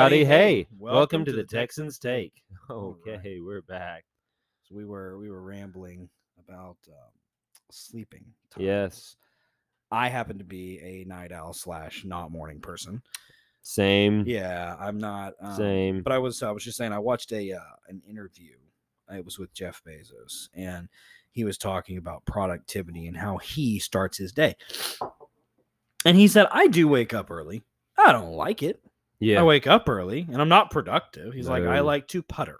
Hey, howdy, hey. Welcome, to the Texans Take. All right. Okay, we're back. So we were we were rambling about um, sleeping. Yes. I happen to be a night owl slash not morning person. Same. Yeah, I'm not. Um, Same. But I was I was just saying I watched a uh, an interview. It was with Jeff Bezos, and he was talking about productivity and how he starts his day. And he said, "I do wake up early. I don't like it. Yeah. I wake up early and I'm not productive. He's like, I like to putter.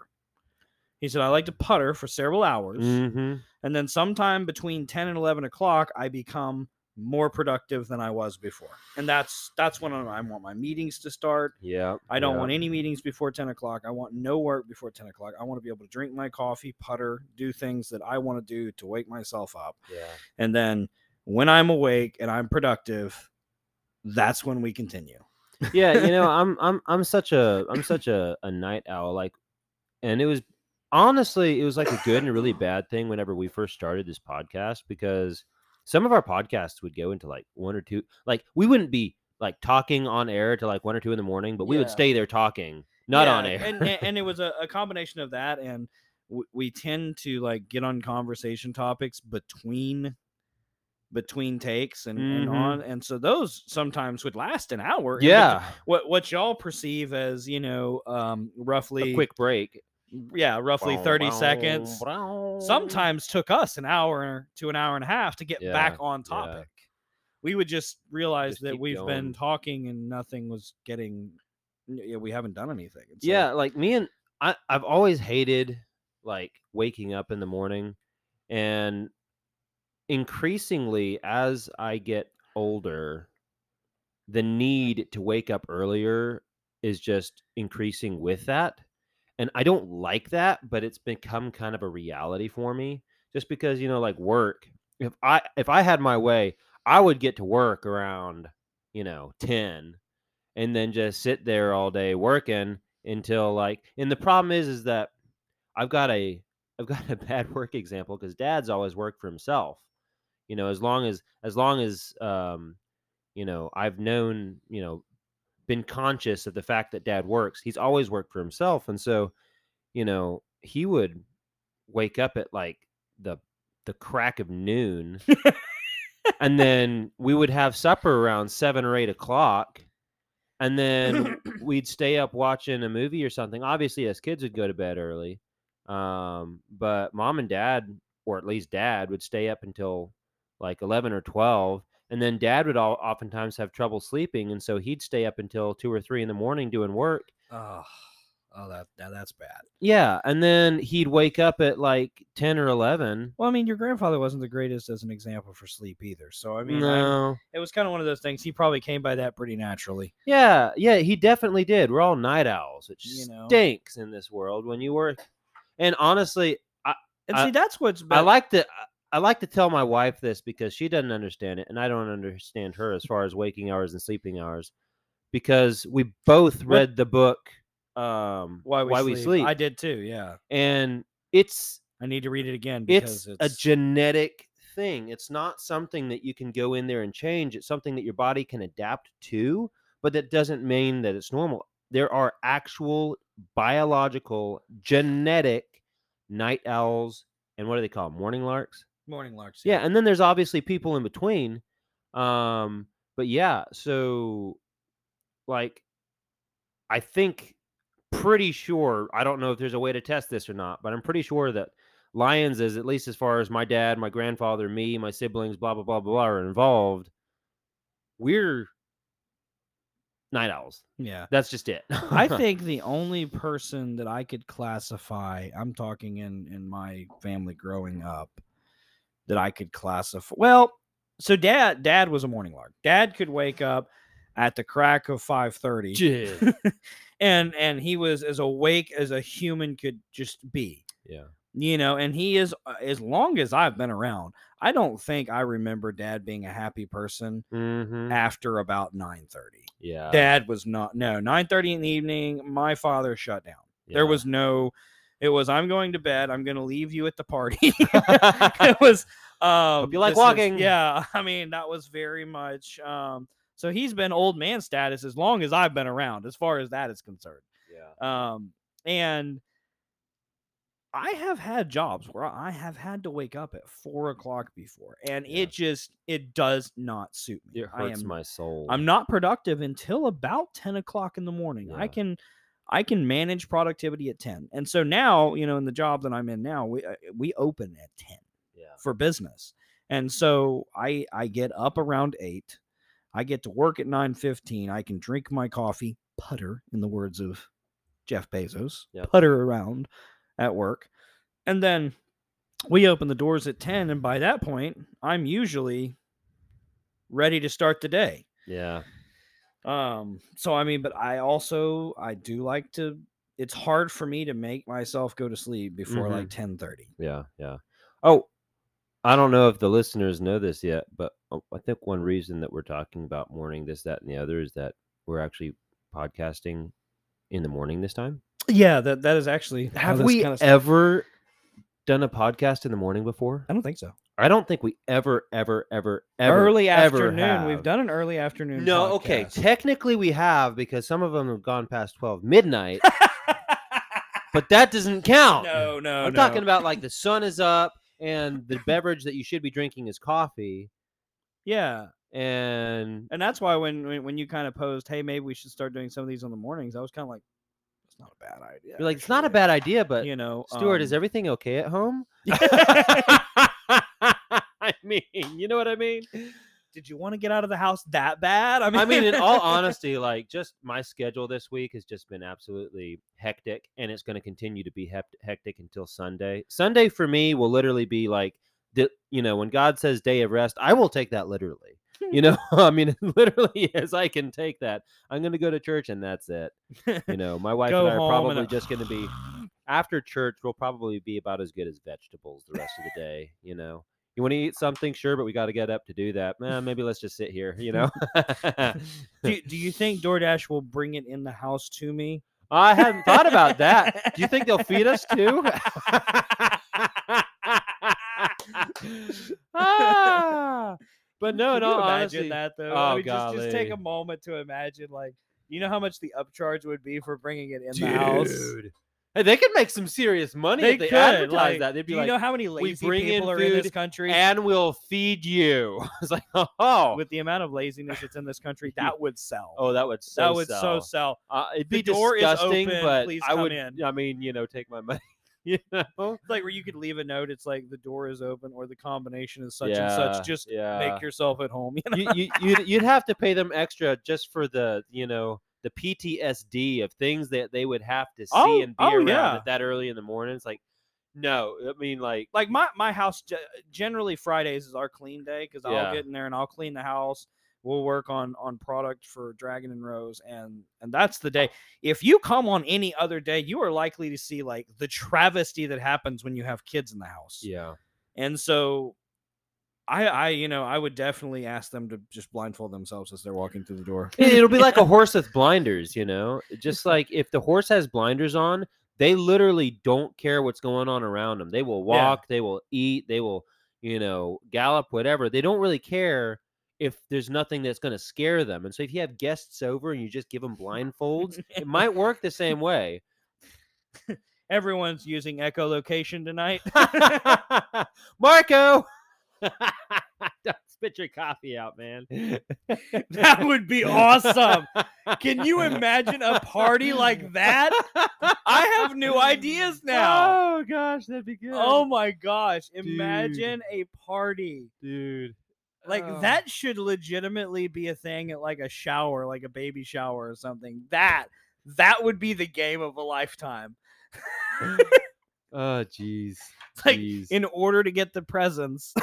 He said, I like to putter for several hours. hmm And then sometime between 10 and 11 o'clock, I become more productive than I was before. And that's that's when I want my meetings to start. Yeah. I don't yeah. want any meetings before 10 o'clock. I want no work before 10 o'clock. I want to be able to drink my coffee, putter, do things that I want to do to wake myself up. Yeah. And then when I'm awake and I'm productive, that's when we continue. Yeah you know i'm i'm i'm such a i'm such a, a night owl like and it was honestly it was like a good and a really bad thing whenever we first started this podcast because some of our podcasts would go into like one or two like we wouldn't be like talking on air to like one or two in the morning but we would stay there talking not on Yeah, air. and, and and it was a, a combination of that and we tend to like get on conversation topics between between takes and, and Mhm. on and so those sometimes would last an hour yeah what what y'all perceive as you know um roughly a quick break yeah roughly 30 seconds sometimes took us an hour to an hour and a half to get back Yeah, on yeah. topic we would just realize Just that we've going. been talking and nothing was getting yeah, we haven't done anything so- yeah like me and I, i've always hated like waking up in the morning and increasingly as i get older the need to wake up earlier is just increasing with that and i don't like that but it's become kind of a reality for me just because you know like work if i if i had my way i would get to work around you know 10 and then just sit there all day working until like and the problem is is that i've got a i've got a bad work example because dad's always worked for himself you know as long as as long as um you know i've known you know been conscious of the fact that dad works he's always worked for himself and so you know he would wake up at like the the crack of noon and then we would have supper around seven or eight o'clock and then we'd stay up watching a movie or something obviously as kids would go to bed early um, but mom and dad or at least dad would stay up until like 11 or 12 and then dad would all, oftentimes have trouble sleeping and so he'd stay up until 2 or 3 in the morning doing work Oh, oh, that, that that's bad. yeah and then he'd wake up at like 10 or 11 Well, I mean, your grandfather wasn't the greatest as an example for sleep either. So I mean, I- it was kind of one of those things. He probably came by that pretty naturally. Yeah, yeah, he definitely did. We're all night owls, which You know. stinks in this world when you work. And honestly, And I- see, that's what's. I like to I like to tell my wife this because she doesn't understand it, and I don't understand her as far as waking hours and sleeping hours, because we both read the book um, why we, sleep. sleep, I did too. Yeah, and it's I need to read it again because it's, it's, a genetic thing. It's not something that you can go in there and change. It's something that your body can adapt to, but that doesn't mean that it's normal. There are actual biological, genetic night owls, and what do they call 'em? Morning larks? Morning larks. Yeah, and then there's obviously people in between. Um, but yeah, so like I think pretty sure I don't know if there's a way to test this or not, but I'm pretty sure that lions is at least as far as my dad, my grandfather, me, my siblings, blah blah blah blah, blah are involved. We're night owls. yeah. That's just it. I think the only person that I could classify, I'm talking in in my family growing up, that I could classify. Well, so dad dad was a morning lark. Dad could wake up at the crack of 5:30 Jid. and and he was as awake as a human could just be. yeah. You know, and he is uh, as long as I've been around, I don't think I remember dad being a happy person hmm after about 9:30. Yeah. Dad was not no 9:30 in the evening. My father shut down. There was no. It was I'm going to bed. I'm going to leave you at the party. it was. Um, you like this is- walking. yeah, I mean that was very much. Um, So he's been old man status as long as I've been around, as far as that is concerned. Yeah. Um, and I have had jobs where I have had to wake up at four o'clock before, and Yeah. it just it does not suit me. It hurts am my soul. I'm not productive until about 10 o'clock in the morning. I can I can manage productivity at 10. And so now, you know, in the job that I'm in now, we uh, we open at 10 Yeah. for business. And so I I get up around 8. I get to work at 9:15. I can drink my coffee, putter in the words of Jeff Bezos. Yep. Putter around at work. And then we open the doors at 10 and by that point, I'm usually ready to start the day. Yeah. Um, so I mean, but I also I do like to it's hard for me to make myself go to sleep before like 10:30. Yeah. Yeah. Oh, I don't know if the listeners know this yet, but uh, I think one reason that we're talking about morning this, that, and the other is that we're actually podcasting in the morning this time. Yeah, that that is actually Have we kinda ever done a podcast in the morning before? I don't think so. I don't think we ever, ever, ever, ever, early ever afternoon. We've done an early afternoon. No, okay. Technically, we have because some of them have gone past twelve midnight, but that doesn't count. no, no, I'm no. talking about like the sun is up and the beverage that you should be drinking is coffee, yeah, and and that's why when when, you kind of posed, hey, maybe we should start doing some of these on the mornings. I was kind of like, it's not a bad idea. you're like, it's not a bad idea, but you know, Stuart, is um, everything okay at home? I mean, you know what I mean. Did you want to get out of the house that bad? I mean, I mean, in all honesty, like just my schedule this week has just been absolutely hectic, and it's going to continue to be hep- hectic until Sunday. Sunday for me will literally be like the you know when God says day of rest, I will take that literally. You know, I mean, literally as I can take that, I'm going to go to church and that's it. You know, my wife and I are probably and, just going to be after church. We'll probably be about as good as vegetables the rest of the day. You know. You want to eat something, sure, but we got to get up to do that. Eh, maybe let's just sit here, you know. do, do you think DoorDash will bring it in the house to me? I hadn't thought about that. Do you think they'll feed us too? Ah, but no, Can no, you imagine honestly, that though. oh, I mean, just, just take a moment to imagine, like, you know how much the upcharge would be for bringing it in the house. Hey, they could make some serious money They if they could. advertise like, that. They'd be do you like, know how many lazy people are in this country? "And we'll feed you." It's like, oh, With the amount of laziness that's in this country, that would sell. oh, that would so that would sell. so sell. Uh, it'd The be door is disgusting, open, but please I would. in. I mean, you know, take my money. You know, It's like where you could leave a note. It's like the door is open, or the combination is such and such. Just yeah. make yourself at home. You know? you, you you'd, you'd have to pay them extra just for the you know the PTSD of things that they would have to see Oh, and be oh, around yeah. at that early in the morning. It's like, no, I mean like, like my my house generally Fridays is our clean day because Yeah. I'll get in there and I'll clean the house. We'll work on on product for Dragon and Rose, and and that's the day. If you come on any other day, you are likely to see like the travesty that happens when you have kids in the house. yeah, And so, I I you know I would definitely ask them to just blindfold themselves as they're walking through the door. It- it'll be like a horse with blinders, you know. Just like if the horse has blinders on, they literally don't care what's going on around them. They will Yeah. walk, they will eat, they will, you know, gallop, whatever. They don't really care if there's nothing that's going to scare them. And so if you have guests over and you just give them blindfolds, it might work the same way. Everyone's using echolocation tonight. Marco, don't spit your coffee out, man. that would be awesome. Can you imagine a party like that? I have new ideas now. Oh gosh, that'd be good. Oh my gosh. Imagine a party. dude. Like Oh. that should legitimately be a thing at like a shower, like a baby shower or something. That that would be the game of a lifetime. Oh jeez. It's like Jeez. in order to get the presents.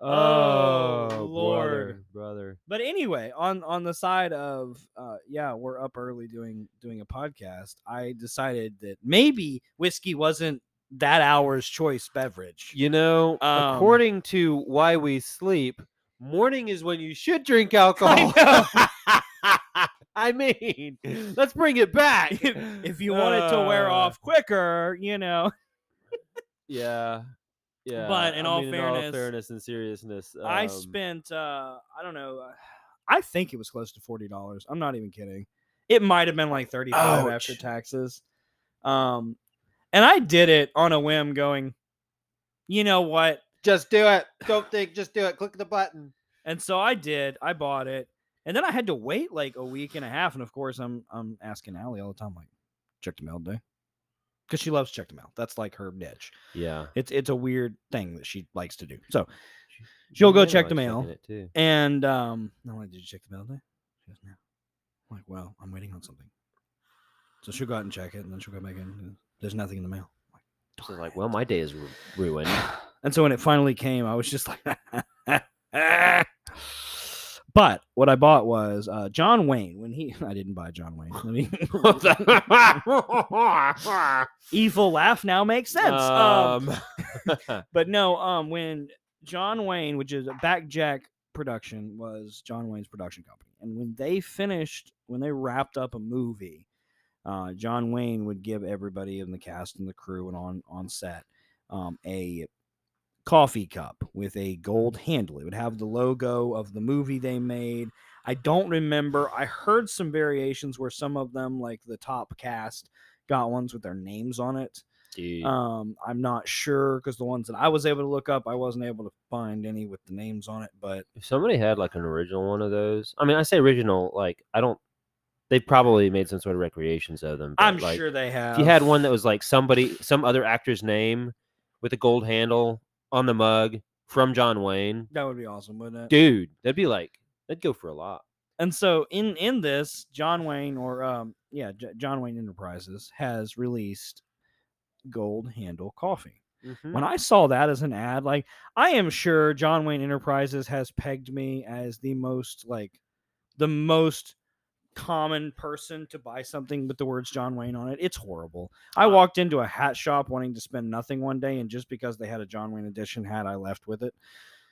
oh, Lord. brother, brother. But anyway, on on the side of uh yeah, we're up early doing doing a podcast. I decided that maybe whiskey wasn't that hour's choice beverage. You know, Um, according to why we sleep, morning is when you should drink alcohol. I mean, let's bring it back. if, you it to wear Uh, off quicker, you know. yeah. Yeah. But in all mean, fairness, fairness and seriousness, I um, spent uh I don't know, uh, I think it was close to forty dollars. I'm not even kidding. It might have been like thirty five after taxes. Um, and I did it on a whim, going, you know what? Just do it. Don't think. Just do it. Click the button. And so I did. I bought it, and then I had to wait like a week and a half. And of course, I'm I'm asking Allie all the time, like, check the mail today, because she loves check the mail. That's like her niche. Yeah. It's it's a weird thing that she likes to do. So She'll go check the mail. And um, I'm like, did you check the mail today? She goes, no. I'm like, well, I'm waiting on something. So she'll go out and check it, and then she'll go back in. and There's nothing in the mail. I'm So like, well, my day is ru- ruined. and so when it finally came, I was just like, but what I bought was uh, John Wayne. When he, I didn't buy John Wayne. Let me- Evil laugh now makes sense. Um, Um, but no, um, when John Wayne, which is a Batjac production, was John Wayne's production company, and when they finished, when they wrapped up a movie, uh, John Wayne would give everybody in the cast and the crew and on on set um, a coffee cup with a gold handle. It would have the logo of the movie they made. I don't remember. I heard some variations where some of them, like the top cast, got ones with their names on it. Um, I'm not sure because the ones that I was able to look up, I wasn't able to find any with the names on it. But if somebody had like an original one of those, I mean, I say original, like I don't. They probably made some sort of recreations of them. I'm like, sure they have. If you had one that was like somebody, some other actor's name with a gold handle on the mug from John Wayne, that would be awesome, wouldn't it? dude, that'd be like that'd go for a lot. And so in in this, John Wayne or um yeah, J- John Wayne Enterprises has released gold handle coffee. Mhm. When I saw that as an ad, like I am sure John Wayne Enterprises has pegged me as the most like the most common person to buy something with the words John Wayne on it. It's horrible. I walked into a hat shop wanting to spend nothing one day, and just because they had a John Wayne edition hat, I left with it.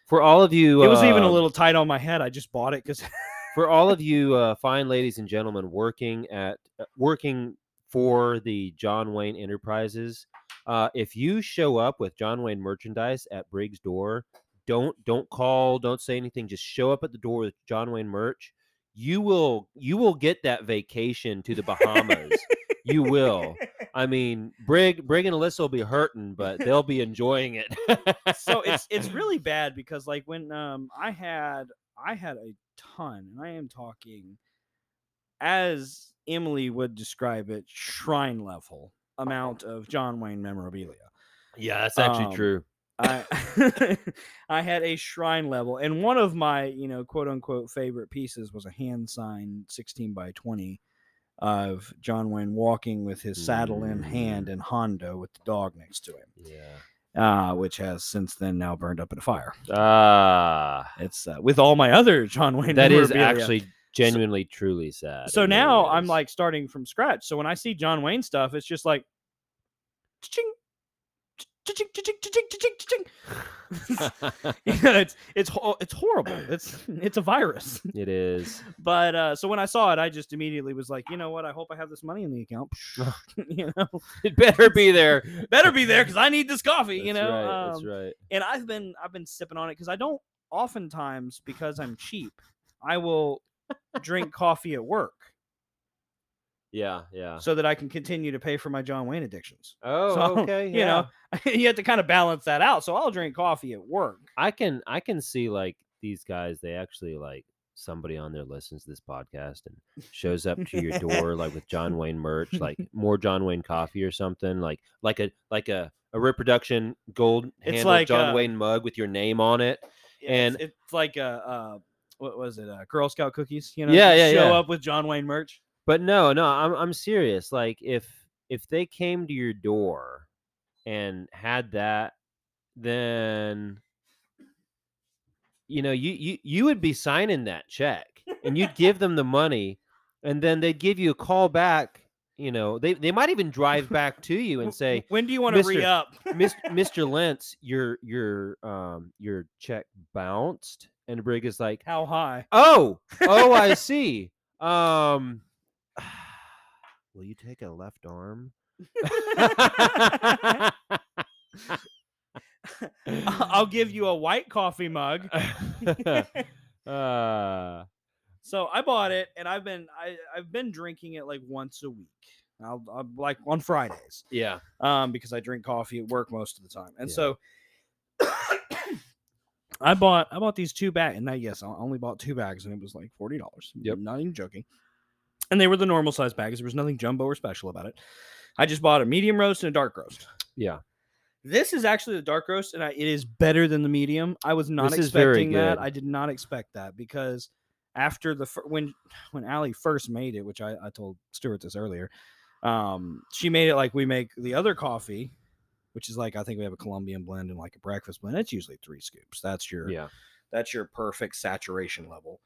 For all of you, It was even a uh, little tight on my head. I just bought it because for all of you uh, fine ladies and gentlemen working at uh, working for the John Wayne Enterprises, uh, if you show up with John Wayne merchandise at Brig's door, don't don't call, don't say anything. Just show up at the door with John Wayne merch. You will you will get that vacation to the Bahamas. you will. I mean, Brig Brig and Alyssa will be hurting, but they'll be enjoying it. so it's it's really bad because like when um I had I had a ton, and I am talking as Emily would describe it, shrine level amount of John Wayne memorabilia. yeah, that's actually Um, true. I I had a shrine level, and one of my you know quote unquote favorite pieces was a hand signed sixteen by twenty of John Wayne walking with his saddle in hand Mm. and Hondo with the dog next to him, Yeah. uh, which has since then now burned up in a fire. Ah. It's uh, with all my other John Wayne. That is actually genuinely truly sad. So now I'm like starting from scratch. So when I see John Wayne stuff, it's just like, ching, it's it's it's horrible. It's it's a virus. it is. But uh, so when I saw it, I just immediately was like, you know what? I hope I have this money in the account. you know, It better be there. better be there because I need this coffee. you That's know, right, that's Um, right. and I've been I've been sipping on it because I don't oftentimes because I'm cheap. I will drink coffee at work Yeah, yeah. so that I can continue to pay for my John Wayne addictions. Oh, so, okay. you know, you have to kind of balance that out. So I'll drink coffee at work. I can I can see like these guys. They actually like somebody on there listens to this podcast and shows up to your door like with John Wayne merch, like more John Wayne coffee or something, like like a like a a reproduction gold It's handle like, John uh, Wayne mug with your name on it. Yeah, And- it's, it's like a uh, what was it? Uh, Girl Scout cookies. You know, Yeah, yeah, Show yeah. up with John Wayne merch. But no, no, I'm I'm serious. Like if if they came to your door and had that, then you know you you you would be signing that check and you'd give them the money, and then they'd give you a call back. You know, they they might even drive back to you and say, when do you want to re "Mister- up? "Mis- "Mr. Lentz, your your um your check bounced," and Brig is like, How high? Oh, oh, I see. Um, will you take a left arm? I'll give you a white coffee mug. uh, So I bought it, and I've been I, I've been drinking it like once a week. I'll, I'll like on Fridays, yeah. um, because I drink coffee at work most of the time, and Yeah. so I bought I bought these two bags, and I yes I only bought two bags, and it was like forty dollars. Yep. not even joking. And they were the normal size bags. There was nothing jumbo or special about it. I just bought a medium roast and a dark roast. Yeah. This is actually the dark roast, and I, it is better than the medium. I was not This expecting that. I did not expect that because after the fir- when when Allie first made it, which I, I told Stuart this earlier, um, she made it like we make the other coffee, which is like I think we have a Colombian blend and like a breakfast blend. It's usually three scoops. That's your Yeah. that's your perfect saturation level.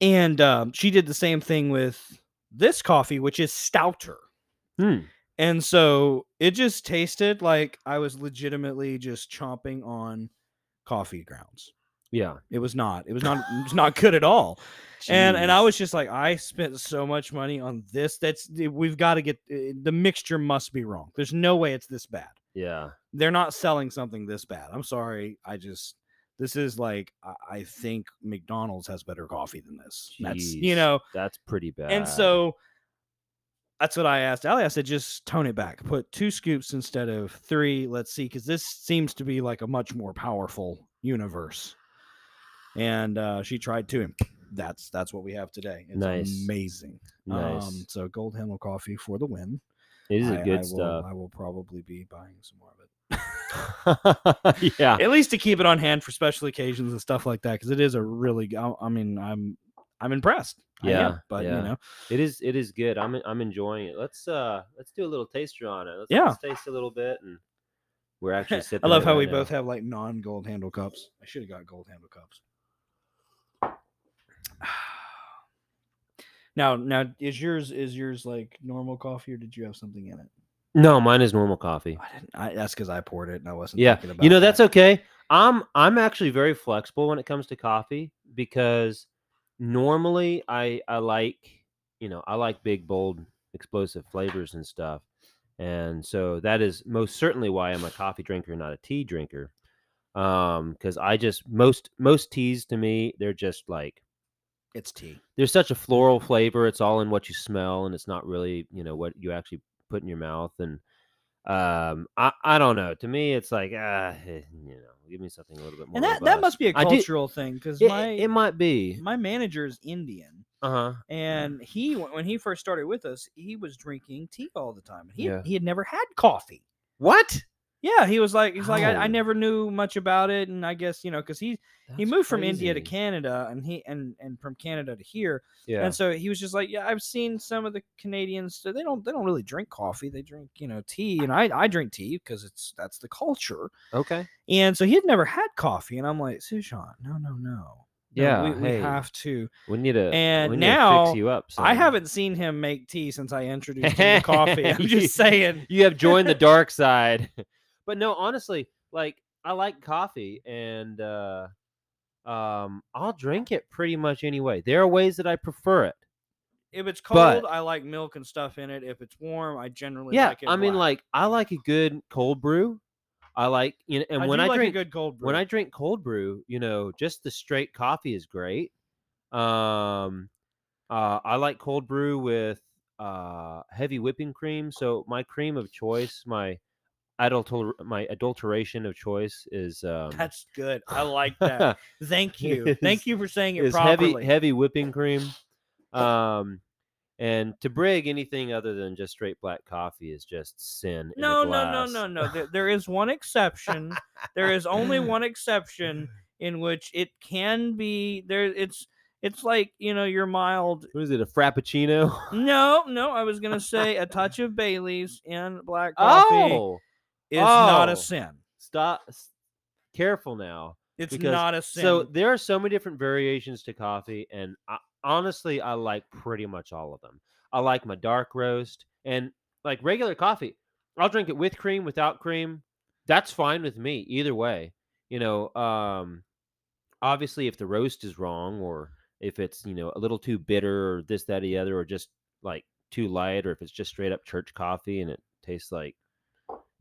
And um, she did the same thing with this coffee, which is stouter. Hmm. And so it just tasted like I was legitimately just chomping on coffee grounds. Yeah. It was not. It was not. it was not good at all. And and I was just like, I spent so much money on this. That's we've got to get uh, the mixture must be wrong. There's no way it's this bad. Yeah. They're not selling something this bad. I'm sorry. I just this is like I, think McDonald's has better coffee than this. That's you know That's pretty bad. and so that's what I asked Allie. I said, just tone it back. Put two scoops instead of three. Let's see, because this seems to be like a much more powerful universe. And uh, she tried to and that's that's what we have today. It's Nice. amazing. nice. Um, so Gold Handle Coffee for the win. it is I- a I good will- stuff. I will probably be buying some more of it. yeah. At least to keep it on hand for special occasions and stuff like that, because it is a really—I mean, I'm I'm impressed. I am, Yeah, but yeah. you know, It is it is good. I'm I'm enjoying it. Let's uh let's do a little taster on it. Let's, Yeah. let's taste a little bit and we're actually sitting. I love how right we now. both have like non-gold handle cups. I should have got gold handle cups. Now, now is yours is yours like normal coffee or did you have something in it? No, mine is normal coffee. I didn't. I, that's because I poured it and I wasn't. Yeah. thinking about You know that. that's okay. I'm I'm actually very flexible when it comes to coffee because normally I I like, you know, I like big bold explosive flavors and stuff. And so that is most certainly why I'm a coffee drinker, not a tea drinker. Um, because I just most most teas to me, they're just like it's tea. there's such a floral flavor. It's all in what you smell, and it's not really, you know, what you actually put in your mouth. And um, I, I don't know. To me, it's like, eh, you know, give me something a little bit more. And that, that must be a cultural thing because It, my it might be. my manager is Indian Uh huh. and he when when he first started with us he was drinking tea all the time. He Yeah. he had never had coffee. What? Yeah, he was like he's like I, I Oh. never knew much about it, and I guess you know because he he That's moved from India to. Canada and he and and from Canada to here, Yeah. and so he was just like, yeah, I've seen some of the Canadians. They don't they don't really drink coffee. They drink you know tea, and I I drink tea because it's that's the culture. okay. And so he had never had coffee, and I'm like, Sushan, no, no, no. No, Yeah, we, we hey, have to. We need to. And need to now, fix you up. I haven't seen him make tea since I introduced him to coffee. I'm just saying. you have joined the dark side. but no, honestly, like I like coffee and uh um I'll drink it pretty much anyway. There are ways that I prefer it. If it's But- cold, I like milk and stuff in it. If it's warm, I generally yeah, like it. I mean like I like a good cold brew. I like you know and I when I like drink good cold brew. when I drink cold brew, you know, just the straight coffee is great. Um uh I like cold brew with uh heavy whipping cream. So my cream of choice, my adulter my adulteration of choice is um That's good. I like that. Thank you. Thank you for saying it is properly. heavy heavy whipping cream. Um and to brig anything other than just straight black coffee is just sin. No, no, no, no, no. There, there is one exception. there is only one exception in which it can be there. It's it's like you know your mild. What is it? A frappuccino? No, no. I was gonna say a touch of Bailey's in black coffee Oh, is not oh. a sin. stop! Careful now. It's because- not a sin. So there are so many different variations to coffee, and I, honestly, I like pretty much all of them. I like my dark roast and like regular coffee. I'll drink it with cream, without cream. That's fine with me either way. You know, um, obviously, if the roast is wrong or if it's you know a little too bitter or this, that, or the other, or just like too light, or if it's just straight up church coffee and it tastes like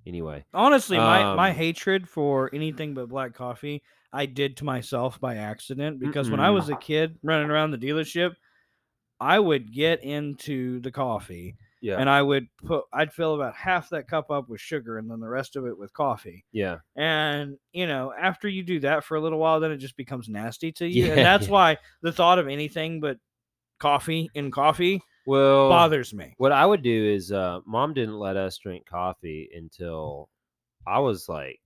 Anyway, Honestly, my my Um, hatred for anything but black coffee, I did to myself by accident because when I was a kid running around the dealership, I would get into the coffee yeah, and I would put I'd fill about half that cup up with sugar and then the rest of it with coffee. yeah, And you know, after you do that for a little while, then it just becomes nasty to you. Yeah, and that's yeah. why the thought of anything but coffee in coffee well, bothers me. What I would do is, uh, mom didn't let us drink coffee until I was like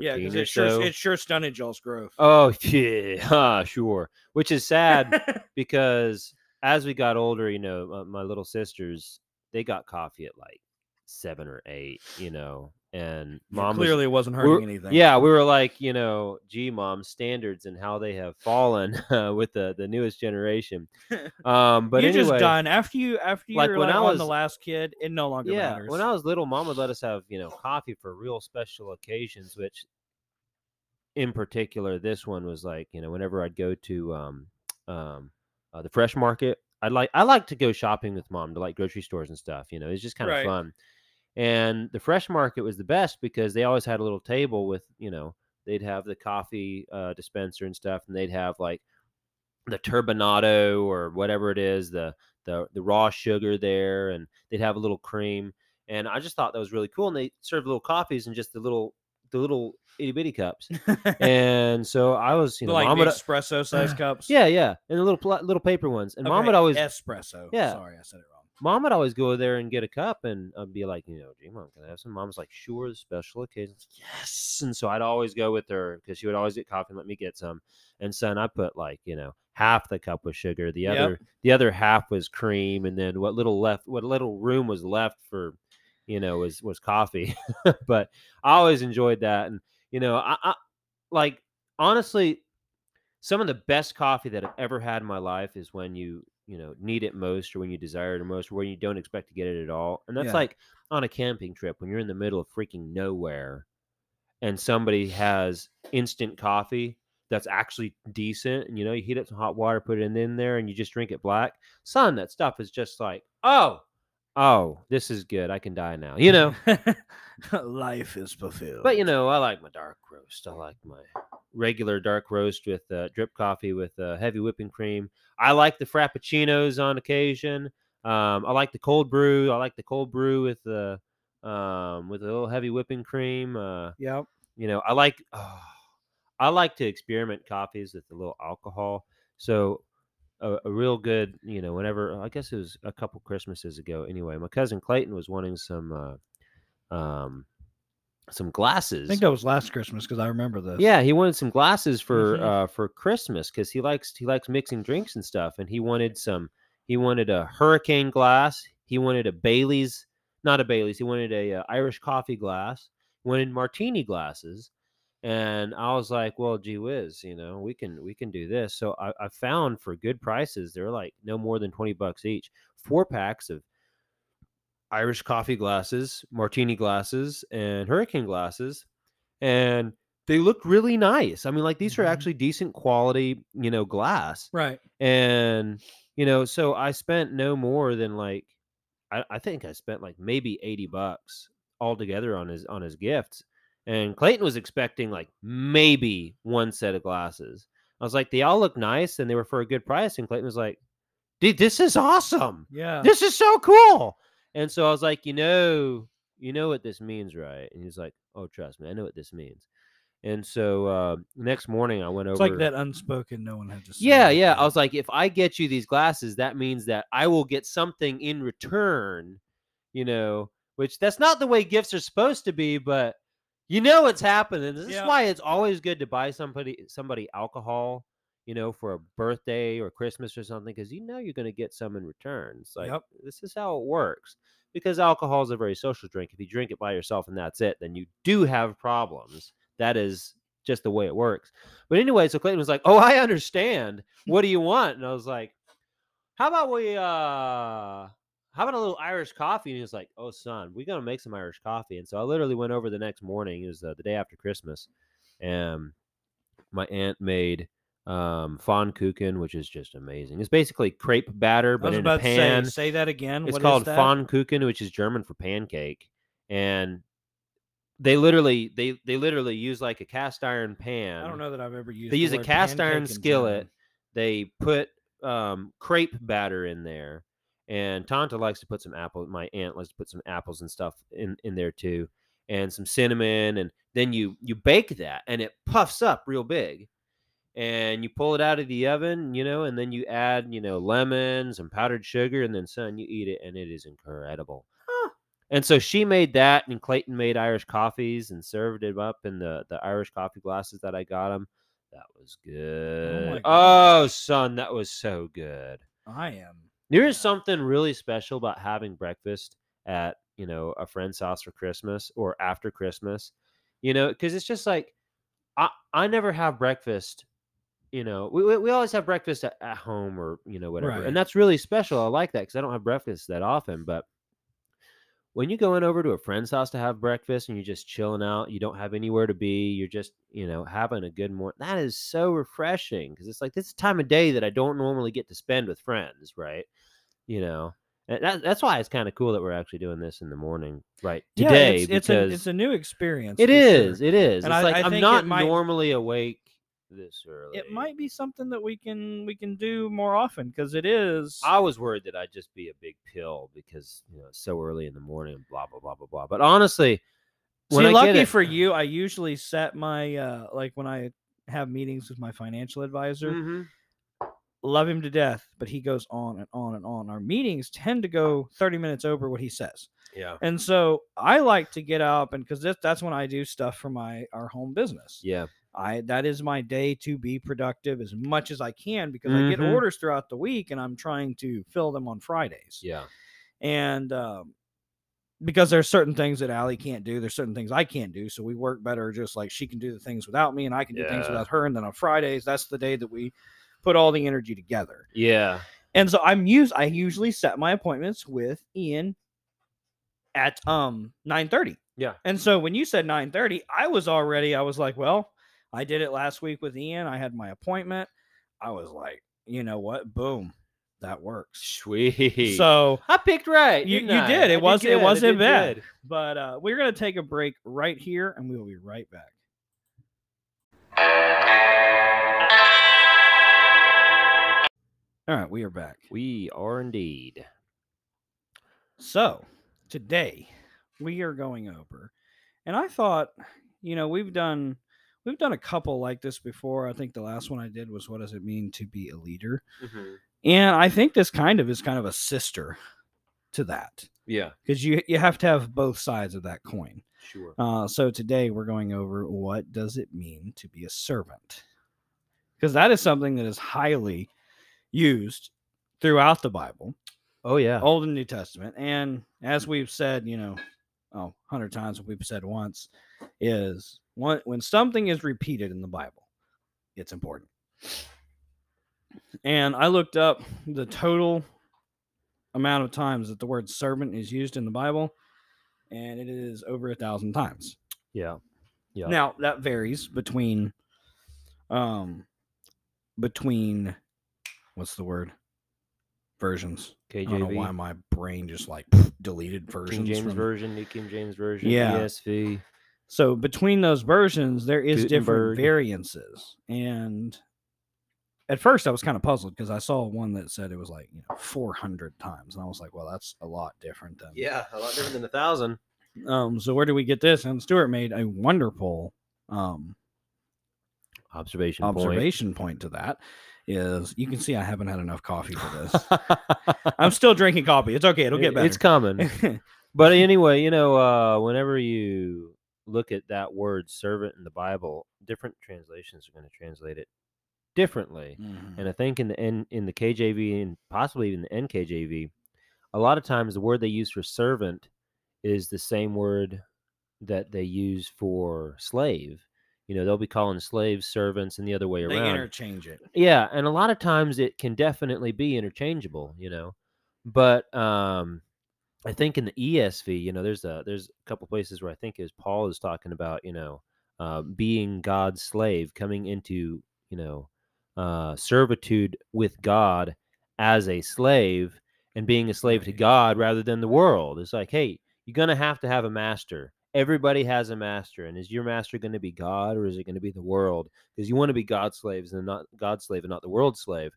Yeah, thirteen because or it sure so. it sure stunted y'all's growth. Oh yeah, huh, sure. Which is sad because as we got older, you know, uh, my little sisters they got coffee at like seven or eight, you know, and mom was- clearly it wasn't hurting anything. Yeah, we were like, you know, gee, mom, standards and how they have fallen uh, with the the newest generation. Um, but you're anyway, just done after you after when like I was the last kid. It no longer yeah, matters. when I was little, mom would let us have you know coffee for real special occasions, which, in particular, this one was like you know whenever I'd go to um um uh, the fresh market, I'd like I like to go shopping with mom to like grocery stores and stuff. You know, it's just kind of Right. fun. And the fresh market was the best because they always had a little table with you know they'd have the coffee uh, dispenser and stuff, and they'd have like the turbinado or whatever it is, the the the raw sugar there, and they'd have a little cream. And I just thought that was really cool. And they serve little coffees in just the little the little itty bitty cups. and so I was, you know, like mom would, espresso size cups. yeah, yeah, and the little little paper ones. And mom would always espresso. Yeah. Sorry, I said it wrong. Mom would always go there and get a cup and I'd be like, you know, gee, mom, can I have some? Mom's like, sure, the special occasions. Yes. And so I'd always go with her because she would always get coffee and let me get some. And son, I put like, you know, half the cup was sugar. The Yep. other the other half was cream. And then what little left what little room was left for, you know, was was coffee. but I always enjoyed that. And, you know, I, I like honestly, some of the best coffee that I've ever had in my life is when you you know need it most or when you desire it most or when you don't expect to get it at all and that's Yeah. like on a camping trip when you're in the middle of freaking nowhere and somebody has instant coffee that's actually decent and you know you heat up some hot water put it in, in there and you just drink it black son that stuff is just like oh oh this is good i can die now you know life is fulfilled. but you know, I like my dark roast. I like my regular dark roast with uh, drip coffee with uh, heavy whipping cream. I like the frappuccinos on occasion. Um, I like the cold brew. I like the cold brew with the um, with a little heavy whipping cream. Uh, Yep. you know, I like oh, I like to experiment coffees with a little alcohol. So a, a real good, you know, whenever I guess it was a couple Christmases ago. Anyway, my cousin Clayton was wanting some uh, um, some glasses. I think that was last Christmas because I remember this. Yeah, he wanted some glasses for Mhm. uh for Christmas because he likes he likes mixing drinks and stuff, and he wanted some. He wanted a hurricane glass. He wanted a Bailey's, not a Bailey's. He wanted a uh, Irish coffee glass. He wanted martini glasses, and I was like, "Well, gee whiz, you know, we can we can do this." So I, I found for good prices, they're like no more than twenty bucks each, four packs of Irish coffee glasses, martini glasses, and hurricane glasses, and they look really nice. I mean, like these are Mhm. actually decent quality, you know, glass. Right. And you know, so I spent no more than like I, I think I spent like maybe 80 bucks altogether on his on his gifts. And Clayton was expecting like maybe one set of glasses. I was like, they all look nice and they were for a good price. And Clayton was like, dude, this is awesome Yeah. this is so cool. And so I was like, you know, you know what this means, right? And he's like, oh, trust me, I know what this means. And so uh, next morning I went it's over. It's like that unspoken. No one had to. say Yeah, it, yeah. I was like, if I get you these glasses, that means that I will get something in return, you know, which that's not the way gifts are supposed to be, but you know what's happening. This is why it's always good to buy somebody somebody alcohol, you know, for a birthday or Christmas or something, because you know you're gonna get some in return. It's like Yep. this is how it works. Because alcohol is a very social drink. If you drink it by yourself and that's it, then you do have problems. That is just the way it works. But anyway, so Clayton was like, "Oh, I understand. What do you want?" And I was like, "How about we uh how about a little Irish coffee?" And he was like, "Oh, son, we're gonna make some Irish coffee." And so I literally went over the next morning. It was uh, the day after Christmas, and my aunt made um pfannkuchen, which is just amazing. It's basically crepe batter, but in a pan. say, say that again. It's What is called that? Pfannkuchen, which is German for pancake, and they literally they they literally use like a cast iron pan. I don't know that I've ever used. They the use a cast iron skillet. They put um, crepe batter in there, and Tanta likes to put some apple. My aunt likes to put some apples and stuff in in there too, and some cinnamon, and then you you bake that, and it puffs up real big, and you pull it out of the oven, you know, and then you add you know lemons and powdered sugar, and then son, you eat it, and it is incredible. Huh. And so she made that, and Clayton made Irish coffees and served it up in the the Irish coffee glasses that I got him. That was oh good. gosh. Oh, son, that was so good. I am. There is Yeah. something really special about having breakfast at you know a friend's house for Christmas or after Christmas, you know, because it's just like I I never have breakfast. You know, we we, always have breakfast at, at home or you know whatever, Right. and that's really special. I like that because I don't have breakfast that often, but when you going over to a friend's house to have breakfast and you're just chilling out, you don't have anywhere to be, you're just, you know, having a good morning. That is so refreshing because it's like this time of day that I don't normally get to spend with friends, right? You know, and that, that's why it's kind of cool that we're actually doing this in the morning, right? Yeah, Today, it's, it's because a it's a new experience. it is, sure. it is. And it's I- like I I'm not might- normally awake this early. It might be something that we can we can do more often because it is. I was worried that I'd just be a big pill because you know so early in the morning, blah blah blah blah blah. But honestly, See, lucky it, for you, I usually set my uh like when I have meetings with my financial advisor. Mhm. Love him to death, but he goes on and on and on. Our meetings tend to go 30 minutes over what he says. yeah, And so I like to get up and because that's when I do stuff for my our home business. yeah. I that is my day to be productive as much as I can because I get Mhm. orders throughout the week and I'm trying to fill them on Fridays. Yeah. And um, because there's certain things that Allie can't do, there's certain things I can't do. So we work better just like she can do the things without me and I can do things without her. And then on Fridays, that's the day that we put all the energy together. Yeah. And so I'm used I usually set my appointments with Ian at um 9:30. Yeah. And so when you said 9:30, I was already I was like, well, I did it last week with Ian. I had my appointment. I was like, you know what? Boom. That works. Sweet. So, I picked right. You- didn't you I? did. It I was- it good. I wasn't did bad. good. but uh we're going to take a break right here and we will be right back. All right, we are back. We are indeed. So, today we are going over, and I thought, you know, we've done we've done a couple like this before. I think the last one I did was what does it mean to be a leader? And I think this kind of is kind of a sister to that Yeah. because you you have to have both sides of that coin. Sure. Uh, so today we're going over what does it mean to be a servant? Because that is something that is highly used throughout the Bible. Oh yeah. Old and New Testament. And as we've said, you know, oh, 100 times what we've said once is when, when something is repeated in the Bible, it's important. And I looked up the total amount of times that the word servant is used in the Bible, and it is over a thousand times. Yeah. Yeah. Now that varies between, um, between, what's the word? Versions. I don't know why my brain just like deleted versions. King James from- version, New King James version, Yeah. ESV. So between those versions, there is different variances. And at first, I was kind of puzzled because I saw one that said it was like you know 400 times, and I was like, well, that's a lot different than Yeah, a lot different than a thousand. Um, so where do we get this? And Stuart made a wonderful um Observation. point. observation point to that. Is you can see I haven't had enough coffee for this. I'm still drinking coffee. It's okay. It'll get better. It's coming. But anyway, you know, uh, whenever you look at that word servant in the Bible, different translations are going to translate it differently. Mhm. And I think in the N, in the KJV and possibly even the NKJV, a lot of times the word they use for servant is the same word that they use for slave. You know, they'll be calling slaves servants and the other way around. they around. interchange it. Yeah, and a lot of times it can definitely be interchangeable, you know. But um I think in the ESV, you know, there's a there's a couple places where I think is Paul is talking about, you know, uh, being God's slave, coming into, you know, uh, servitude with God as a slave and being a slave to God rather than the world. It's like, hey, you're gonna have to have a master, everybody has a master, and is your master going to be God or is it going to be the world? Because you want to be God's slaves and not God's slave and not the world's slave.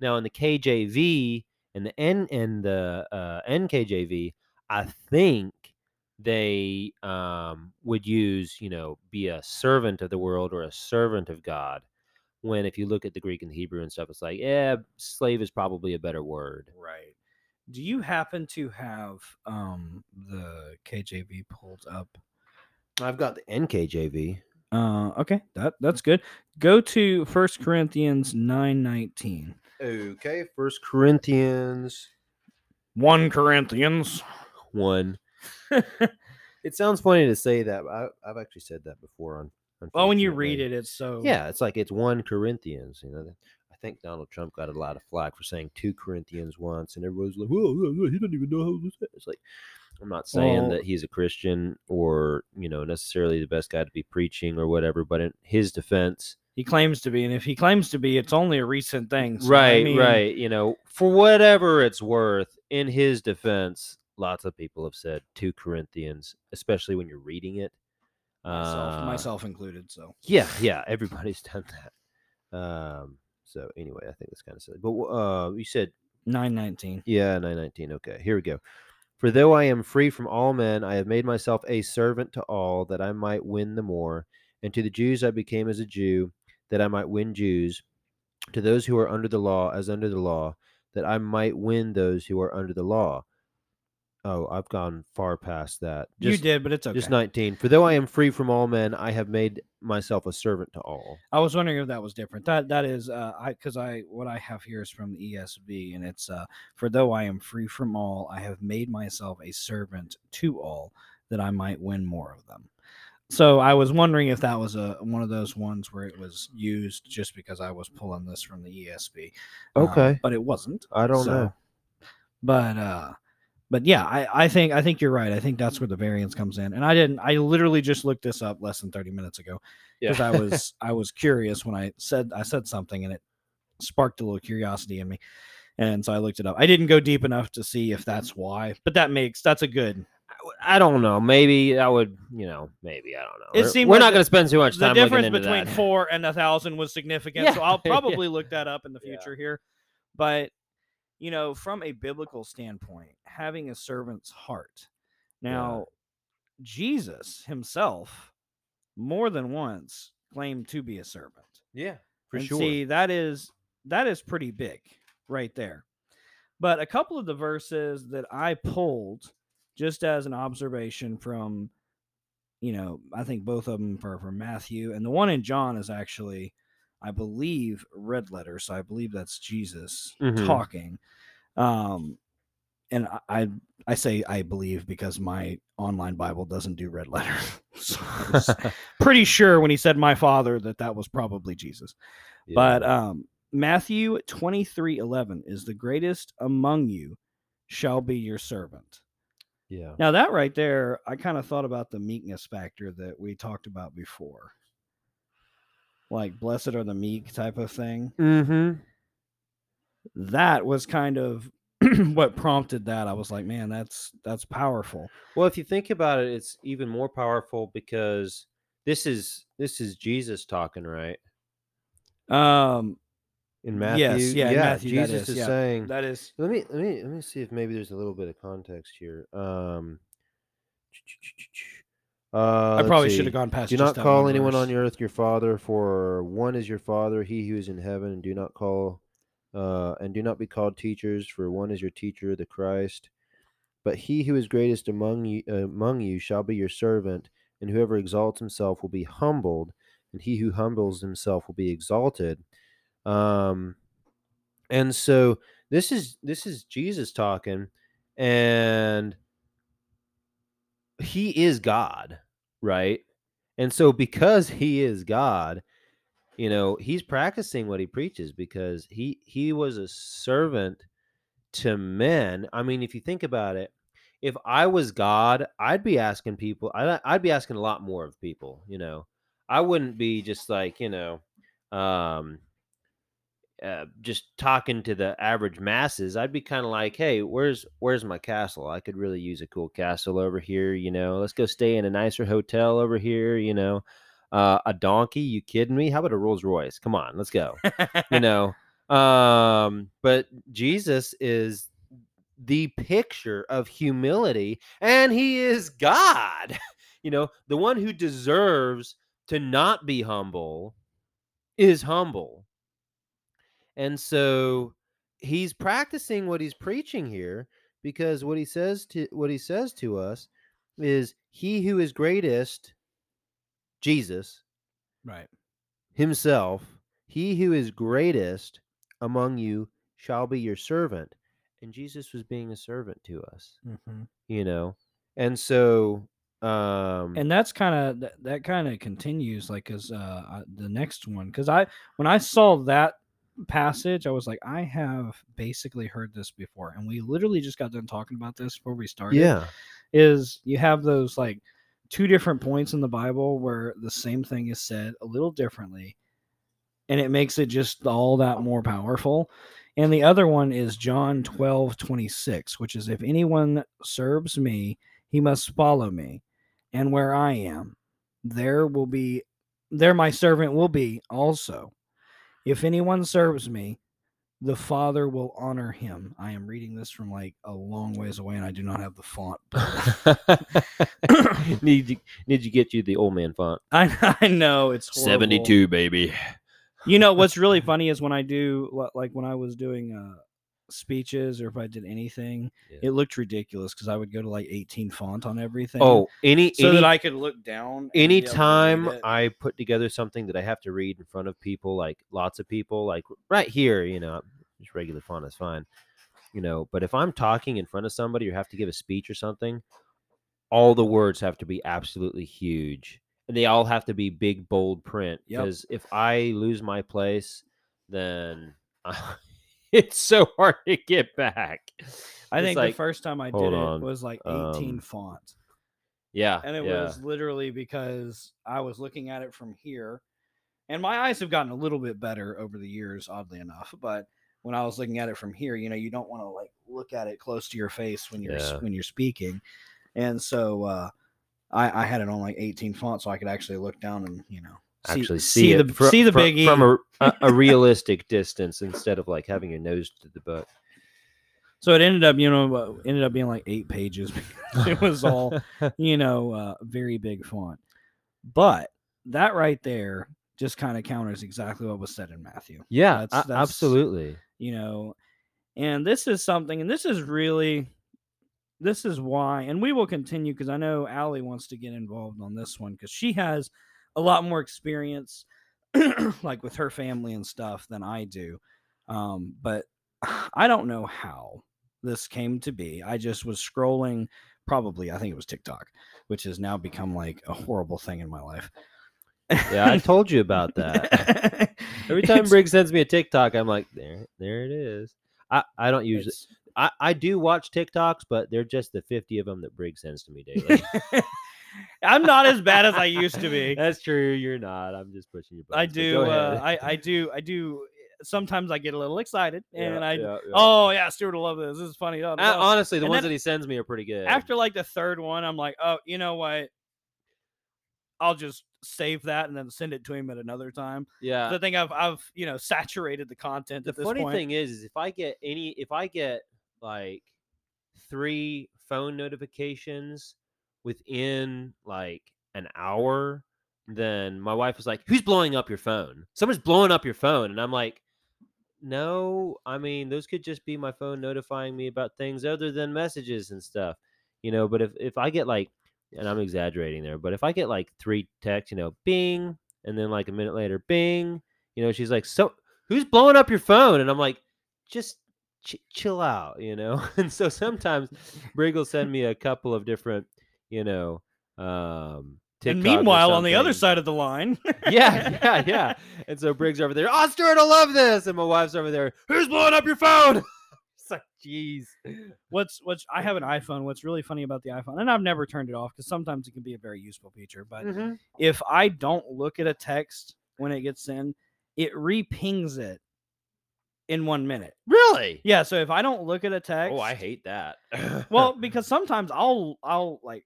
Now, in the KJV and the N and the uh, NKJV, I think they um, would use, you know, be a servant of the world or a servant of God. When if you look at the Greek and the Hebrew and stuff, it's like, yeah, slave is probably a better word. Right. Do you happen to have um the KJV pulled up? I've got the NKJV. Uh okay, that that's good. Go to First Corinthians 9:19. Okay, First Corinthians 1 Corinthians. one. It sounds funny to say that. But I, I've actually said that before on. well, when you read it, it's so yeah, it's like it's one Corinthians. You know, I think Donald Trump got a lot of flack for saying two Corinthians once, and everybody's like, "Whoa, whoa, whoa, he doesn't even know how to say." It's like I'm not saying Well- that he's a Christian or you know necessarily the best guy to be preaching or whatever, but in his defense, he claims to be, and if he claims to be, it's only a recent thing. so, I right, mean, right, you know, for whatever it's worth, in his defense, lots of people have said two Corinthians, especially when you're reading it. Myself, Uh, myself included. So Yeah, yeah, everybody's done that. Um, so anyway, I think that's kind of silly. But uh, you said nine nineteen. yeah, nine nineteen. Okay, here we go. For though I am free from all men, I have made myself a servant to all, that I might win the more. And to the Jews I became as a Jew, that I might win Jews. To those who are under the law, as under the law, that I might win those who are under the law. Oh, I've gone far past that. you did, but it's okay. Just 19. For though I am free from all men, I have made myself a servant to all. I was wondering if that was different. That that is, uh, I because I what I have here is from the ESV, and it's uh, for though I am free from all, I have made myself a servant to all, that I might win more of them. So I was wondering if that was a one of those ones where it was used just because I was pulling this from the ESV. um, Okay. but it wasn't. I don't So- know. But uh but yeah, I, I think I think you're right. I think that's where the variance comes in. And I didn't I literally just looked this up less than 30 minutes ago because I was I was curious when I said I said something and it sparked a little curiosity in me. And so I looked it up. I didn't go deep enough to see if that's why, but that makes that's a good. I don't know. Maybe I would, you know, maybe I don't know. It We're- We're like not going to spend too much time. The difference between that. four and a thousand was significant. So I'll yeah. probably look that up in the Yeah. future here. But you know, from a biblical standpoint, having a servant's heart. Now, Jesus himself, more than once, claimed to be a servant. Yeah, for and sure. See, that is that is pretty big right there. But a couple of the verses that I pulled just as an observation from, you know, I think both of them are from Matthew, and the one in John is actually, I believe, red letter. So I believe that's Jesus Mhm. talking. Um, and I, I I say I believe because my online Bible doesn't do red letter. so pretty sure when he said my father that that was probably Jesus. Yeah. But um, Matthew 23 11 is the greatest among you shall be your servant. yeah, Now, that right there, I kind of thought about the meekness factor that we talked about before. Like, blessed are the meek type of thing. mm-hmm. That was kind of what prompted that. I was like, man, that's that's powerful. Well, if you think about it, it's even more powerful because this is this is Jesus talking, right? Um, In Matthew, Yes, yeah, in Matthew, Jesus is, is yeah. saying. that is Let me let me let me see if maybe there's a little bit of context here. Um, uh, I probably should have gone past. Do not call one anyone verse. on your earth your father, for one is your father, he who is in heaven, and do not call, uh, and do not be called teachers, for one is your teacher, the Christ. But he who is greatest among you, uh, among you shall be your servant, and whoever exalts himself will be humbled, and he who humbles himself will be exalted. Um, and so this is this is Jesus talking, and he is God, right? And so because he is God, you know, he's practicing what he preaches because he he was a servant to men. I mean, if you think about it, if I was God, I'd be asking people, I, I'd be asking a lot more of people, you know. I wouldn't be just like, you know, um uh, just talking to the average masses, I'd be kind of like, "Hey, where's where's my castle? I could really use a cool castle over here. You know, let's go stay in a nicer hotel over here. You know, uh, a donkey? You kidding me? How about a Rolls Royce? Come on, let's go. you know, um, but Jesus is the picture of humility, and He is God. you know, the one who deserves to not be humble is humble and so he's practicing what he's preaching here because what he says to what he says to us is he who is greatest Jesus right. himself he who is greatest among you shall be your servant. And Jesus was being a servant to us mm-hmm. you know? And so um and that's kind of that, that kind of continues like as uh the next one because i when i saw that passage, I was like, I have basically heard this before. And we literally just got done talking about this before we started. yeah Is you have those like two different points in the Bible where the same thing is said a little differently. And it makes it just all that more powerful. And the other one is John 12, 26, which is if anyone serves me, he must follow me. And where I am, there will be, there my servant will be also. If anyone serves me, the Father will honor him. I am reading this from like a long ways away, and I do not have the font. need you need you get you the old man font. I I know it's horrible. Seventy two, baby. You know what's really funny is when I do like when I was doing uh speeches or if I did anything, Yeah. it looked ridiculous because I would go to like 18 font on everything. Oh, any so any that I could look down. and be able to read anytime. I put together something that I have to read in front of people, like lots of people, like right here, you know, just regular font is fine, you know. But if I'm talking in front of somebody or have to give a speech or something, all the words have to be absolutely huge, and they all have to be big, bold print. Yep. Because if I lose my place, then it's so hard to get back. I It's think like, the first time I did it on, was like 18 um, font. yeah, and it yeah. was literally because I was looking at it from here, and my eyes have gotten a little bit better over the years, oddly enough. But when I was looking at it from here, you know, you don't want to like look at it close to your face when you're Yeah. when you're speaking, and so uh, I, I had it on like 18 font, so I could actually look down and you know see, actually see, the fro- see the fro- big E. from a, a, realistic distance instead of like having your nose to the book. So it ended up, you know, uh, ended up being like eight pages. because it was all you know, uh, very big font. But that right there just kind of counters exactly what was said in Matthew. yeah, That's- that's- absolutely. You know, and this is something, and this is really, this is why, and we will continue because I know Allie wants to get involved on this one because she has a lot more experience, like with her family and stuff, than I do. Um, but I don't know how this came to be. I just was scrolling, probably, I think it was TikTok, which has now become like a horrible thing in my life. Yeah, I told you about that. Every time It's- Briggs sends me a TikTok, I'm like, there, there it is. I, I don't usually. I, I do watch TikToks, but they're just the 50 of them that Briggs sends to me daily. I'm not as bad as I used to be. That's true. You're not. I'm just pushing you. I do. Uh. I I do. I do. Sometimes I get a little excited, Yeah, and I. yeah, yeah. Oh yeah, Stuart will love this. This is funny. da, Uh, honestly, the and ones then that he sends me are pretty good. After like the third one, I'm like, oh, you know what? I'll just save that and then send it to him at another time. yeah, I think I've I've you know saturated the content the at this funny point. thing is, is if I get any, if I get like three phone notifications within like an hour, then my wife was like, "Who's blowing up your phone? Someone's blowing up your phone," and I'm like. No, I mean those could just be my phone notifying me about things other than messages and stuff, you know. But if if I get like, and I'm exaggerating there, but if I get like three texts, you know, Bing, and then like a minute later, Bing, you know, she's like, "So who's blowing up your phone?" And I'm like, "Just ch- chill out," you know. and so sometimes Brig will send me a couple of different, you know, um. and meanwhile, on the other side of the line, yeah, yeah, yeah. And so Brig's over there, oh, Stuart, I love this. And my wife's over there, who's blowing up your phone? it's like, jeez. what's what's I have an iPhone. What's really funny about the iPhone, and I've never turned it off because sometimes it can be a very useful feature. But Mhm. if I don't look at a text when it gets in, it repings it in one minute. Really? Yeah. So if I don't look at a text, Oh, I hate that. well, because sometimes I'll I'll like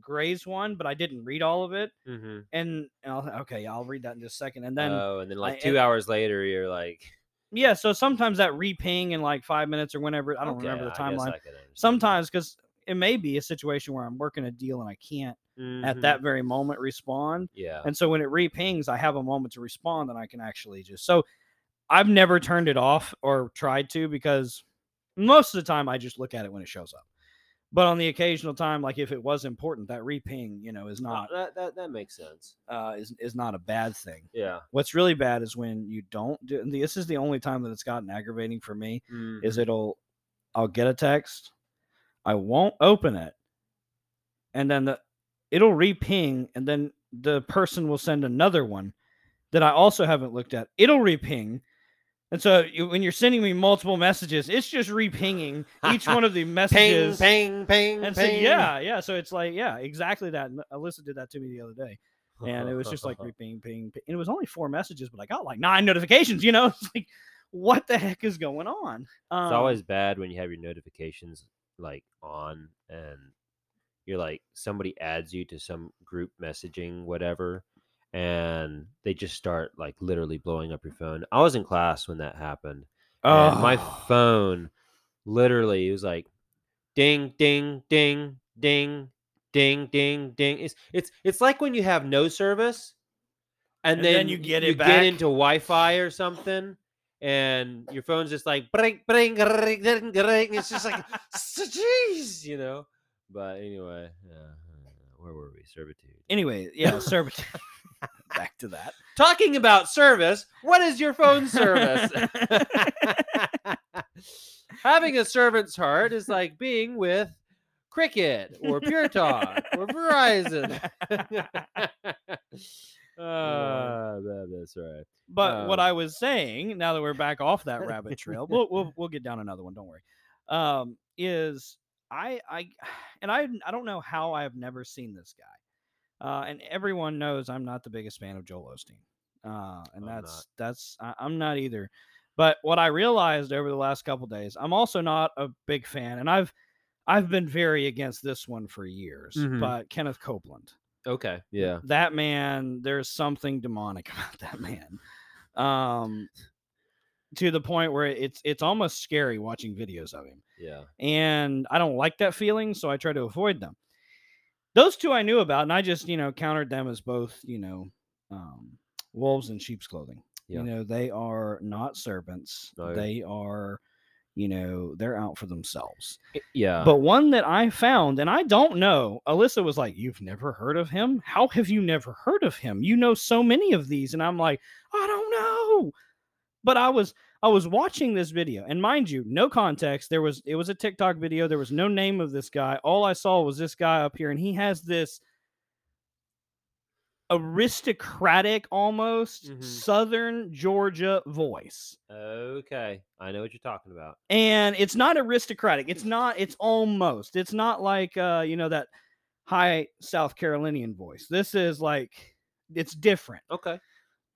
graze one, but I didn't read all of it, hmm and, and I'll okay, I'll read that in just a second, and then oh, and then like I- two and- hours later, you're like, yeah. So sometimes that reping in like five minutes or whenever I don't remember the "Okay, I guess timeline. I could understand that." Sometimes because it may be a situation where I'm working a deal and I can't at Mhm. that very moment respond. Yeah. And so when it repings, I have a moment to respond and I can actually just so I've never turned it off or tried to because most of the time I just look at it when it shows up. But on the occasional time, like if it was important, that reping, you know, is Uh, not that, that that makes sense. uh, is is not a bad thing. Yeah. What's really bad is when you don't do. and This is the only time that it's gotten aggravating for me. Is Mhm. it'll, I'll get a text, I won't open it, and then the, it'll reping, and then the person will send another one that I also haven't looked at. It'll reping, and so you, when you're sending me multiple messages, it's just repinging each one of the ping, messages. ping, ping, and so yeah, yeah. So it's like yeah, exactly that. And Alyssa did that to me the other day and it was just like ping, ping, ping. And it was only four messages, but I got like nine notifications. You know, it's like, what the heck is going on? Um, It's always bad when you have your notifications like on and you're like somebody adds you to some group messaging whatever and they just start like literally blowing up your phone. I was in class when that happened. And my Oh. phone literally it was like ding ding ding ding ding ding ding. It's it's it's like when you have no service and, And then, then you get it you back. get into Wi-Fi or something and your phone's just like bring bring ring, ring, ring. It's just like jeez, you know. But anyway, yeah, uh, where were we? Servitude. Anyway, yeah, servitude. Back to that. Talking about service, what is your phone service? Having a servant's heart is like being with Cricket or Pure Talk or Verizon. Ah, that- that's right. But what Um, I was saying, now that we're back off that rabbit trail, we'll we'll we'll get down another one. Don't worry. Um, is I I and I I don't know how I have never seen this guy. Uh, and everyone knows I'm not the biggest fan of Joel Osteen. Uh, and I'm that's not. that's I, I'm not either. But what I realized over the last couple days, I'm also not a big fan, and I've I've been very against this one for years. Mhm. But Kenneth Copeland, Okay. Yeah. that man there's something demonic about that man um to the point where it's it's almost scary watching videos of him Yeah. and i don't like that feeling so i try to avoid them those two i knew about and i just you know countered them as both you know um wolves in sheep's clothing Yeah. you know they are not servants No. they are you know they're out for themselves Yeah. but one that I found, and I don't know, Alyssa was like, You've never heard of him? How have you never heard of him? You know so many of these. And I'm like, I don't know. But I was I was watching this video, and mind you, no context. There was it was a TikTok video. There was no name of this guy. All I saw was this guy up here, and he has this aristocratic almost Mhm. southern Georgia voice okay. I know what you're talking about. and it's not aristocratic it's not it's almost it's not like uh you know that high south carolinian voice this is like it's different Okay.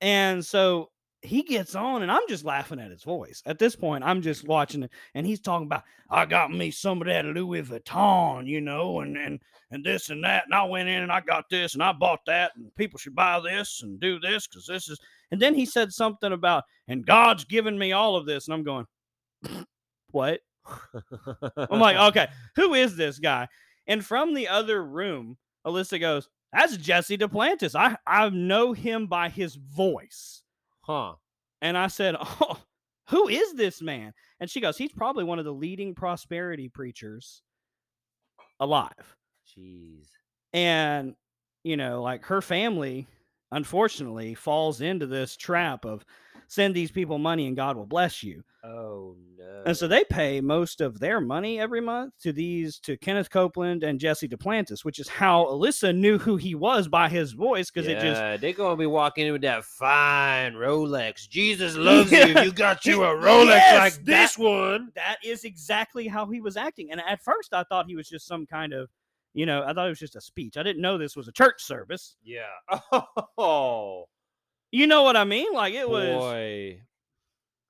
and so he gets on and i'm just laughing at his voice at this point i'm just watching it and he's talking about i got me some of that louis vuitton you know and and and this and that and i went in and i got this and i bought that and people should buy this and do this because this is and then he said something about and god's given me all of this and i'm going what I'm like, okay, who is this guy? And from the other room, Alyssa goes, That's Jesse Duplantis. I, I know him by his voice. Huh. And I said, Oh, who is this man? And she goes, He's probably one of the leading prosperity preachers alive. Jeez. And, you know, like her family, unfortunately, falls into this trap of send these people money and God will bless you. Oh no. And so they pay most of their money every month to these to Kenneth Copeland and Jesse Duplantis, which is how Alyssa knew who he was by his voice because it just they're gonna be walking in with that fine Rolex. Jesus loves you. Yeah. You got you a Rolex yes, like this that- one. that is exactly how he was acting. And at first I thought he was just some kind of, you know, I thought it was just a speech. I didn't know this was a church service. Yeah. Oh You know what I mean? Like it was boy.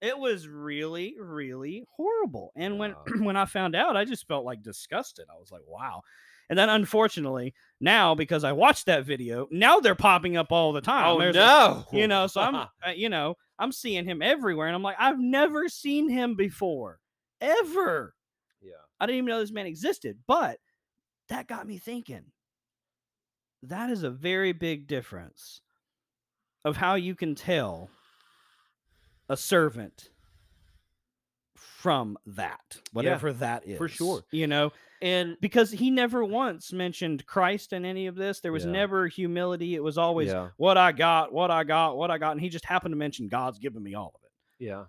It was really, really horrible. And when Wow. when I found out, I just felt like disgusted. I was like, wow. And then unfortunately, now because I watched that video, now they're popping up all the time. Oh There's a- no! you know, so I'm uh, you know, I'm seeing him everywhere and I'm like, I've never seen him before. Ever. yeah. I didn't even know this man existed. But that got me thinking. That is a very big difference of how you can tell a servant from that, whatever that is. for sure. You know, And because he never once mentioned Christ in any of this. There was Yeah. never humility. It was always yeah, what I got, what I got, what I got. And he just happened to mention God's given me all of it. yeah.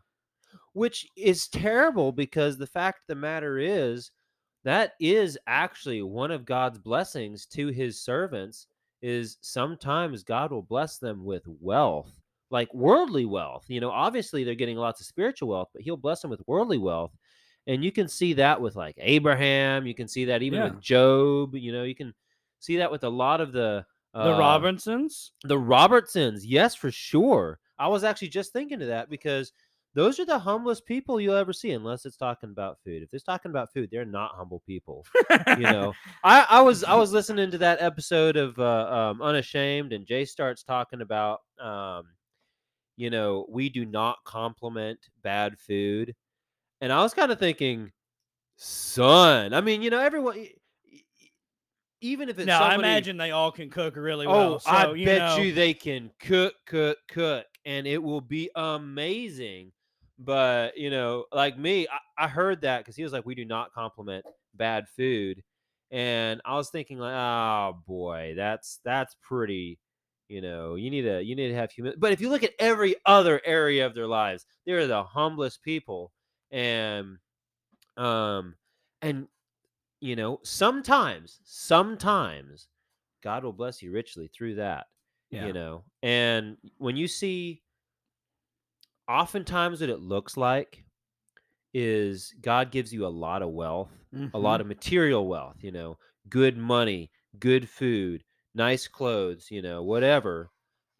Which is terrible because the fact of the matter is that is actually one of God's blessings to his servants is sometimes God will bless them with wealth, like worldly wealth. You know, obviously they're getting lots of spiritual wealth, but he'll bless them with worldly wealth. And you can see that with like Abraham, you can see that even Yeah. with Job, you know, you can see that with a lot of the The uh, Robinsons, the Robertsons, yes, for sure. I was actually just thinking of that because those are the humblest people you'll ever see, unless it's talking about food. If it's talking about food, they're not humble people. You know, I, I was I was listening to that episode of uh, um, Unashamed, and Jase starts talking about, um, you know, we do not compliment bad food, and I was kind of thinking, son. I mean, you know, everyone. Even if it's now I imagine they all can cook really Oh, well. So, I you bet know, you they can cook, cook, cook, and it will be amazing. But you know, like me, I, I heard that because he was like, "We do not compliment bad food," and I was thinking like, "Oh boy, that's that's pretty." You know, you need to you need to have humility. But if you look at every other area of their lives, they're the humblest people, and um, and you know, sometimes, sometimes God will bless you richly through that yeah. you know and when you see oftentimes what it looks like is god gives you a lot of wealth a Mhm. lot of material wealth you know good money good food nice clothes you know whatever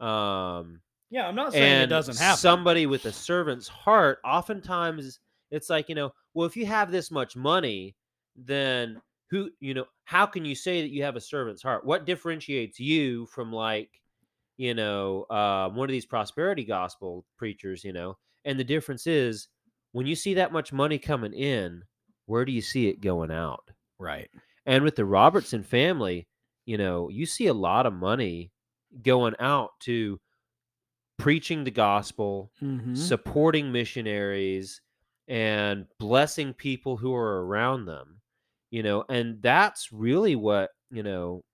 um Yeah, I'm not saying it doesn't happen. somebody with a servant's heart oftentimes it's like you know well if you have this much money then who you know how can you say that you have a servant's heart what differentiates you from like you know uh, one of these prosperity gospel preachers you know and the difference is when you see that much money coming in where do you see it going out right. and with the Robertson family, you know, you see a lot of money going out to preaching the gospel, Mhm. supporting missionaries, and blessing people who are around them. You know, and that's really what, you know,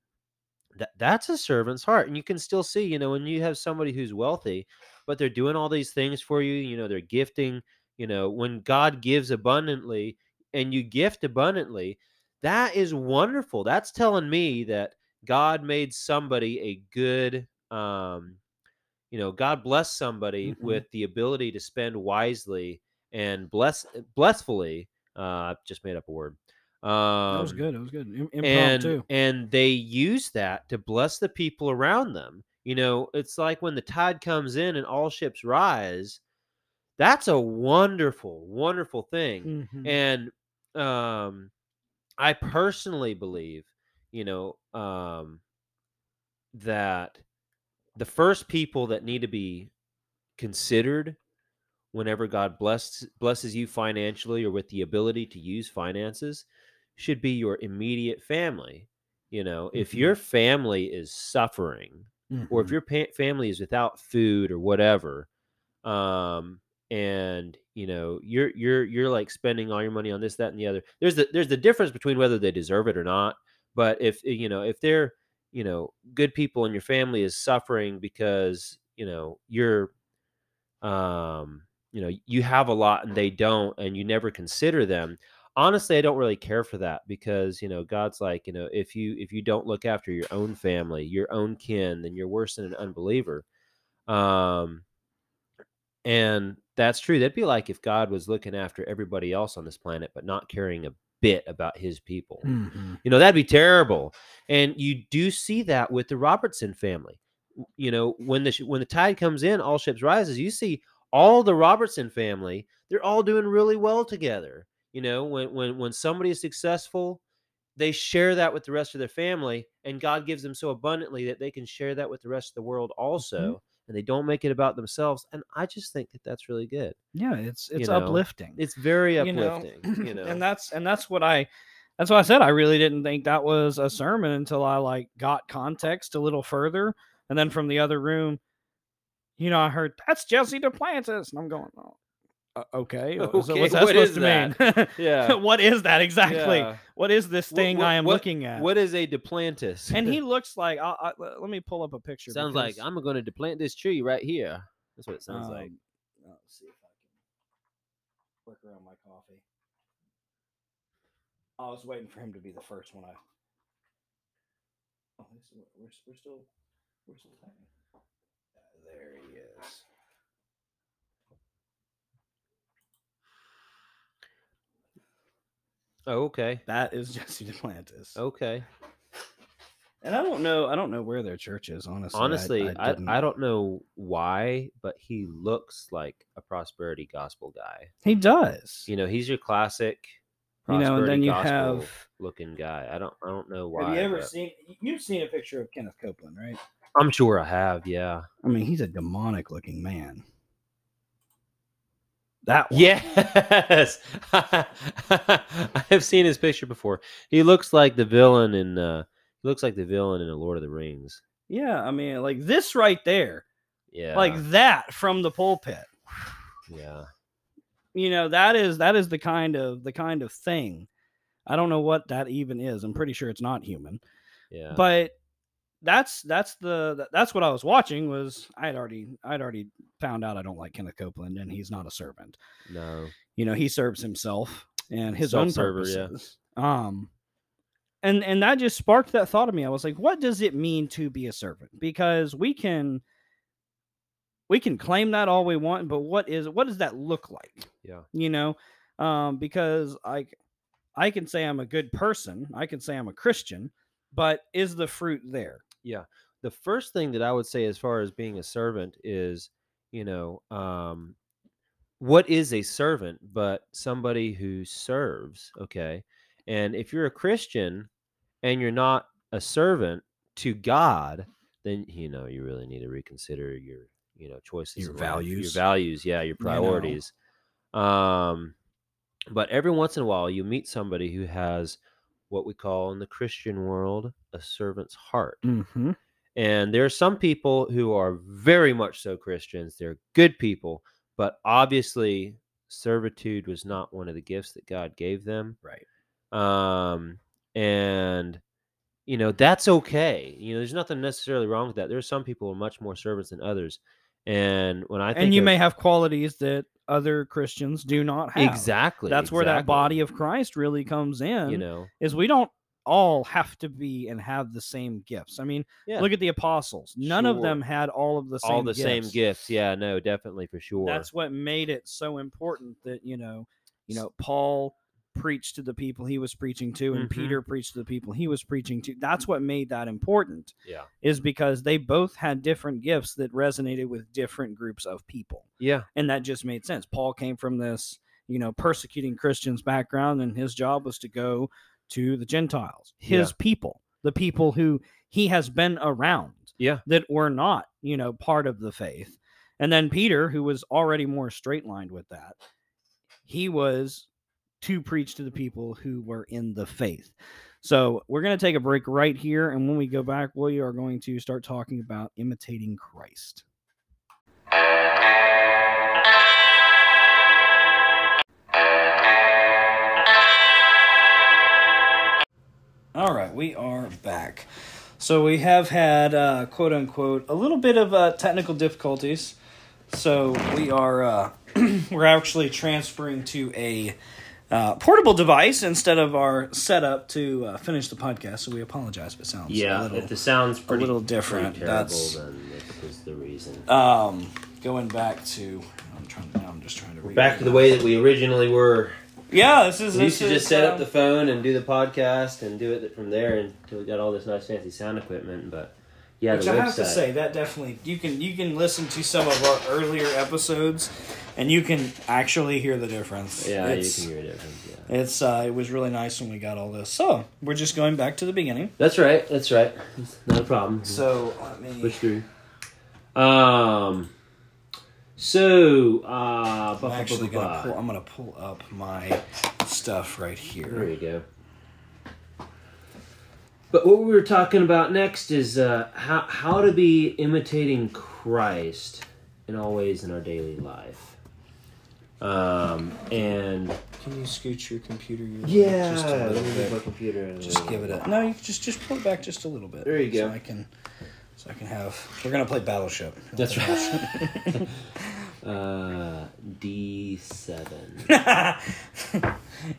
that that's a servant's heart. And you can still see, you know, when you have somebody who's wealthy, but they're doing all these things for you, you know, they're gifting, you know, when God gives abundantly and you gift abundantly, that is wonderful. That's telling me that God made somebody a good um you know, God bless somebody Mhm. with the ability to spend wisely and bless blessfully. Uh I just made up a word. Um that was good. It was good. Im- and Impromptu. and they use that to bless the people around them you know it's like when the tide comes in and all ships rise that's a wonderful wonderful thing Mhm. and um i personally believe you know um that the first people that need to be considered whenever god bless, blesses you financially or with the ability to use finances should be your immediate family you know if Mhm. your family is suffering or if Mhm. your pa- family is without food or whatever um and you know you're you're you're like spending all your money on this that and the other there's the there's the difference between whether they deserve it or not but if you know if they're you know good people in your family is suffering because you know you're um you know you have a lot and they don't and you never consider them honestly i don't really care for that because you know god's like you know if you if you don't look after your own family your own kin then you're worse than an unbeliever. Um and that's true. That'd be like if god was looking after everybody else on this planet but not caring a bit about his people. Mhm. you know that'd be terrible. And you do see that with the robertson family. You know when the sh- when the tide comes in all ships rises you see all the Robertson family, they're all doing really well together. You know, when when when somebody is successful, they share that with the rest of their family, and God gives them so abundantly that they can share that with the rest of the world mm-hmm. also. And they don't make it about themselves. And I just think that that's really good. Yeah, it's it's know, uplifting. It's very You know, uplifting. You know, and that's and that's what I that's what I said. I really didn't think that was a sermon until I like got context a little further, and then from the other room, you know, I heard that's Jesse Duplantis, and I'm going, oh, uh, okay, uh, so what's that what supposed is to mean? yeah. what is that exactly? Yeah. What is this thing what- I am what- looking at? What is a Duplantis? and he looks like. I, I, let me pull up a picture. sounds like I'm going to deplant this tree right here. That's what it sounds like. um, Let's see if I can work around my coffee. I was waiting for him to be the first one. I. Oh, this is, we're, we're still we're still typing. There he is. Oh, okay. That is Jesse Duplantis. Okay. And I don't know. I don't know where their church is. Honestly. Honestly, I, I, didn't- I, don't know why, but he looks like a prosperity gospel guy. He does. You know, he's your classic You know, and then you have. looking guy. I don't I don't know why. Have you ever but- seen? You've seen a picture of Kenneth Copeland, right? I'm sure I have, yeah. I mean, he's a demonic looking man. That one. Yes. I have seen his picture before. He looks like the villain in uh he looks like the villain in the Lord of the Rings. Yeah, I mean, like this right there, Yeah. like that from the pulpit. yeah. You know, that is that is the kind of the kind of thing. I don't know what that even is. I'm pretty sure it's not human. Yeah. But that's that's the that's what I was watching was I had already I'd already found out I don't like Kenneth Copeland and he's not a servant. no. You know, he serves himself and his own yeah. purposes. Um and and that just sparked that thought of me. I was like, what does it mean to be a servant? Because we can we can claim that all we want, but what is what does that look like? Yeah. You know, um, because I I can say I'm a good person, I can say I'm a Christian, but is the fruit there? The first thing that I would say as far as being a servant is, you know, um, what is a servant but somebody who serves, okay? And if you're a Christian and you're not a servant to God, then you know you really need to reconsider your, you know, choices, Your values. your values, yeah, your You know. priorities. Um, but every once in a while, you meet somebody who has what we call in the Christian world a servant's heart. Mm-hmm. And there are some people who are very much so Christians. They're good people, but obviously servitude was not one of the gifts that God gave them. Right. Um, and you know that's okay. You know, there's nothing necessarily wrong with that. There are some people who are much more servants than others. And when I think And you of- may have qualities that other Christians do not have. exactly That's where that body of Christ really comes in. you know, is we don't all have to be and have the same gifts. I mean, yeah, look at the apostles. None of them had all of the same all the same gifts. gifts. Yeah, no, definitely for sure. That's what made it so important that, you know, you know, Paul preached to the people he was preaching to and Mhm. Peter preached to the people he was preaching to. That's what made that important yeah, is because they both had different gifts that resonated with different groups of people. yeah, And that just made sense. Paul came from this, you know, persecuting Christians background and his job was to go to the Gentiles, his Yeah. people, the people who he has been around yeah, that were not, you know, part of the faith. And then Peter, who was already more straight lined with that, he was to preach to the people who were in the faith. So we're going to take a break right here. And when we go back, we are going to start talking about imitating Christ. All right, we are back. So we have had uh, quote unquote a little bit of uh, technical difficulties. So we are uh, we're actually transferring to a uh, portable device instead of our setup to uh, finish the podcast. So we apologize if it sounds yeah. a little. if the sound's pretty, little different, that's- then it was the reason. um, going back to I'm trying to now I'm just trying to Back to the way that we originally were. Yeah, this is We used to just set up um, the phone and do the podcast and do it from there until we got all this nice fancy sound equipment. But Yeah, Which the I have to say that definitely you can you can listen to some of our earlier episodes, and you can actually hear the difference. Yeah, it's, you can hear a difference. Yeah. It's uh, it was really nice when we got all this. So we're just going back to the beginning. That's right. That's right. Not a problem. So let me. Push through. Um. So, uh, I'm actually gonna pull. I'm gonna pull up my stuff right here. There you go. But what we were talking about next is uh, how how to be imitating Christ in all ways in our daily life. Um, and Can you scoot your computer? Your yeah, just a little move my bit. computer. Just give it up. no. You just just pull it back just a little bit. There you So go. I can. So I can have. We're gonna play Battleship. That's right. uh, D seven.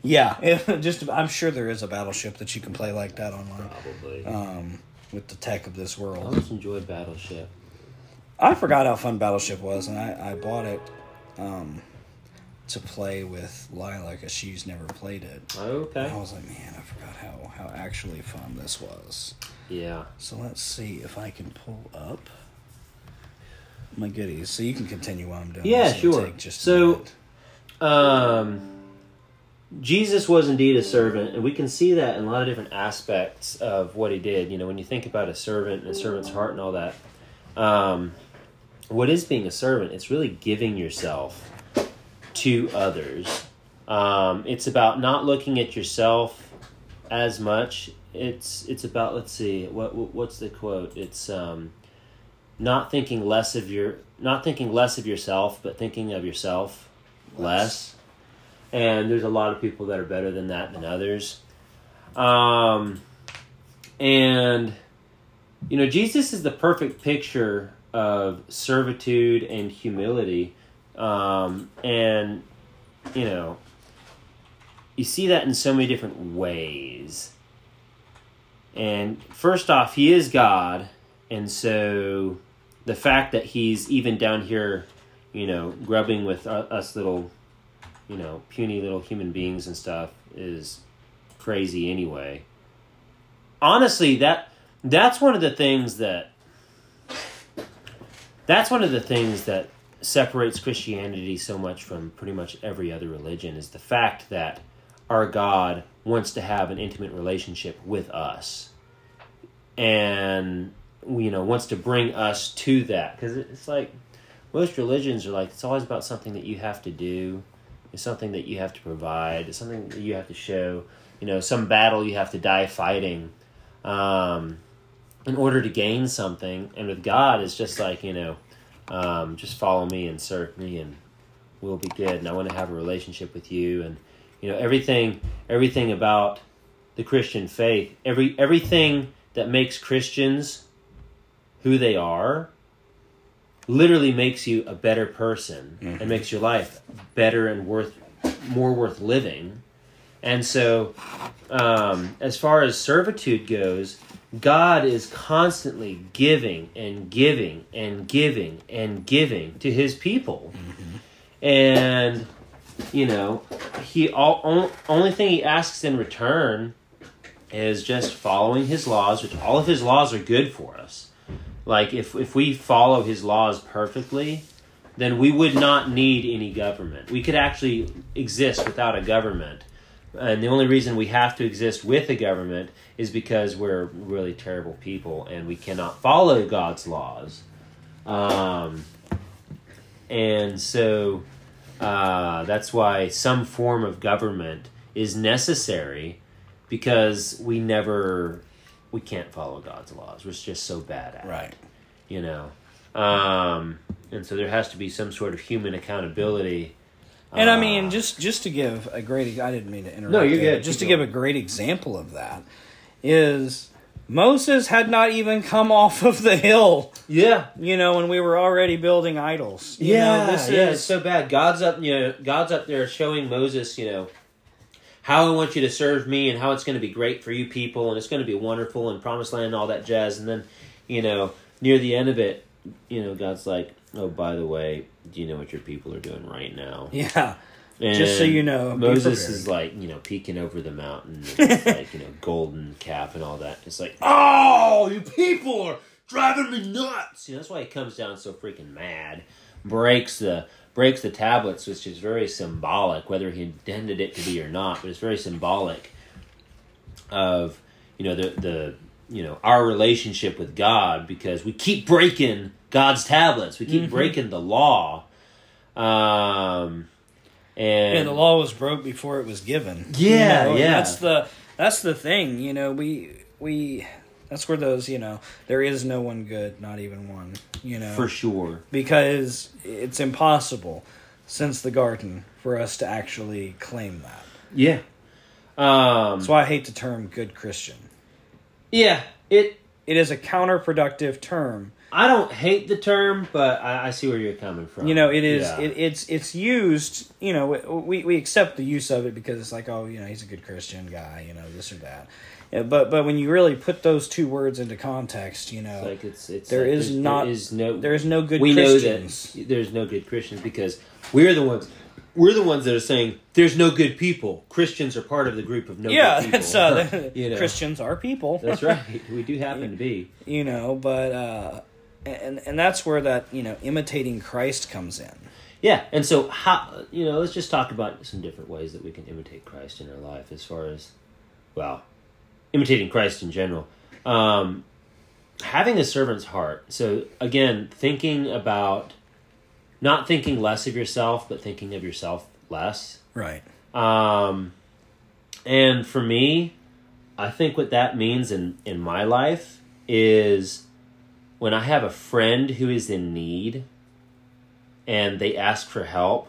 yeah, it, just I'm sure there is a Battleship that you can play like that online. Probably. Um, with the tech of this world. I world. always enjoyed Battleship. I forgot how fun Battleship was, and I, I bought it um, to play with Lila because she's never played it. Okay. I was like, man, I forgot how, how actually fun this was. Yeah. So let's see if I can pull up my goodies. So you can continue while I'm doing Yeah. Sure. just So- Um, Jesus was indeed a servant, and we can see that in a lot of different aspects of what he did. You know, when you think about a servant and a servant's heart and all that, um, what is being a servant? It's really giving yourself to others. Um, it's about not looking at yourself as much. It's it's about let's see what what- what's the quote? It's um, not thinking less of your not thinking less of yourself, but thinking of yourself less. And there's a lot of people that are better than that than others. Um, and you know, Jesus is the perfect picture of servitude and humility. Um, and you know, you see that in so many different ways. And first off, he is God, and so the fact that he's even down here, you know, grubbing with uh, us little, you know, puny little human beings and stuff is crazy anyway. Honestly, that that's one of the things that that's one of the things that separates Christianity so much from pretty much every other religion is the fact that our God wants to have an intimate relationship with us and you know wants to bring us to that. Because it's like most religions are like it's always about something that you have to do. It's something that you have to provide. It's something that you have to show. You know some battle you have to die fighting um, in order to gain something. And with god it's just like you know um, just follow me and serve me and we'll be good. And i want to have a relationship with you. And you know everything everything about the christian faith every everything that makes christians who they are literally makes you a better person and makes your life better and worth more worth living. And so um, as far as servitude goes god is constantly giving and giving and giving and giving to his people. And you know he all on, only thing he asks in return is just following his laws which all of his laws are good for us like if if we follow his laws perfectly then we would not need any government. We could actually exist without a government. And the only reason we have to exist with a government is because we're really terrible people and we cannot follow god's laws. Um, and so uh, that's why some form of government is necessary because we never we can't follow god's laws we're just so bad at it Right. you know um, and so there has to be some sort of human accountability And I Uh, mean, just just to give a great, I didn't mean to interrupt. No, you're there, good. Just Keep to give a great example of that is Moses had not even come off of the hill. yeah You know, when we were already building idols. You yeah, know, this yeah, is it's so bad. God's up, you know, God's up there showing Moses, you know, how I want you to serve me and how it's going to be great for you people and it's going to be wonderful and promised land and all that jazz. And then, you know, near the end of it, you know, God's like, oh, by the way, do you know what your people are doing right now? yeah. And Just so you know, Moses is like, you know, peeking over the mountain, like, you know, golden calf and all that. It's like, oh, you people are driving me nuts. You know, that's why he comes down so freaking mad, breaks the breaks the tablets, which is very symbolic, whether he intended it to be or not. But it's very symbolic of you know the the you know our relationship with God because we keep breaking God's tablets, we keep Mhm. breaking the law. Um, and, and the law was broke before it was given. Yeah, You know, yeah. That's the that's the thing. You know, we we that's where those you know there is no one good, not even one. You know, for sure. because it's impossible since the garden for us to actually claim that. Yeah. Um, That's why I hate the term "good Christian." yeah, it. It is a counterproductive term. I don't hate the term, but I, I see where you're coming from. You know, it is Yeah. it, it's it's used. You know, we we accept the use of it because it's like, oh, you know, he's a good Christian guy. You know, this or that. Yeah, but but when you really put those two words into context, you know, It's like it's it's There like is not- there is no there is no good we Christians. know that there's no good Christians because we're the ones we're the ones that are saying there's no good people. Christians are part of the group of no yeah, good people. that's uh, You know. Christians are people. That's right. We do happen to be. you know, but uh, and and that's where that you know imitating Christ comes in. Yeah, and so how you know, let's just talk about some different ways that we can imitate Christ in our life as far as well, imitating Christ in general. Um having a servant's heart. So again, thinking about not thinking less of yourself, but thinking of yourself less. Right. Um, and for me, I think what that means in, in my life is when I have a friend who is in need and they ask for help,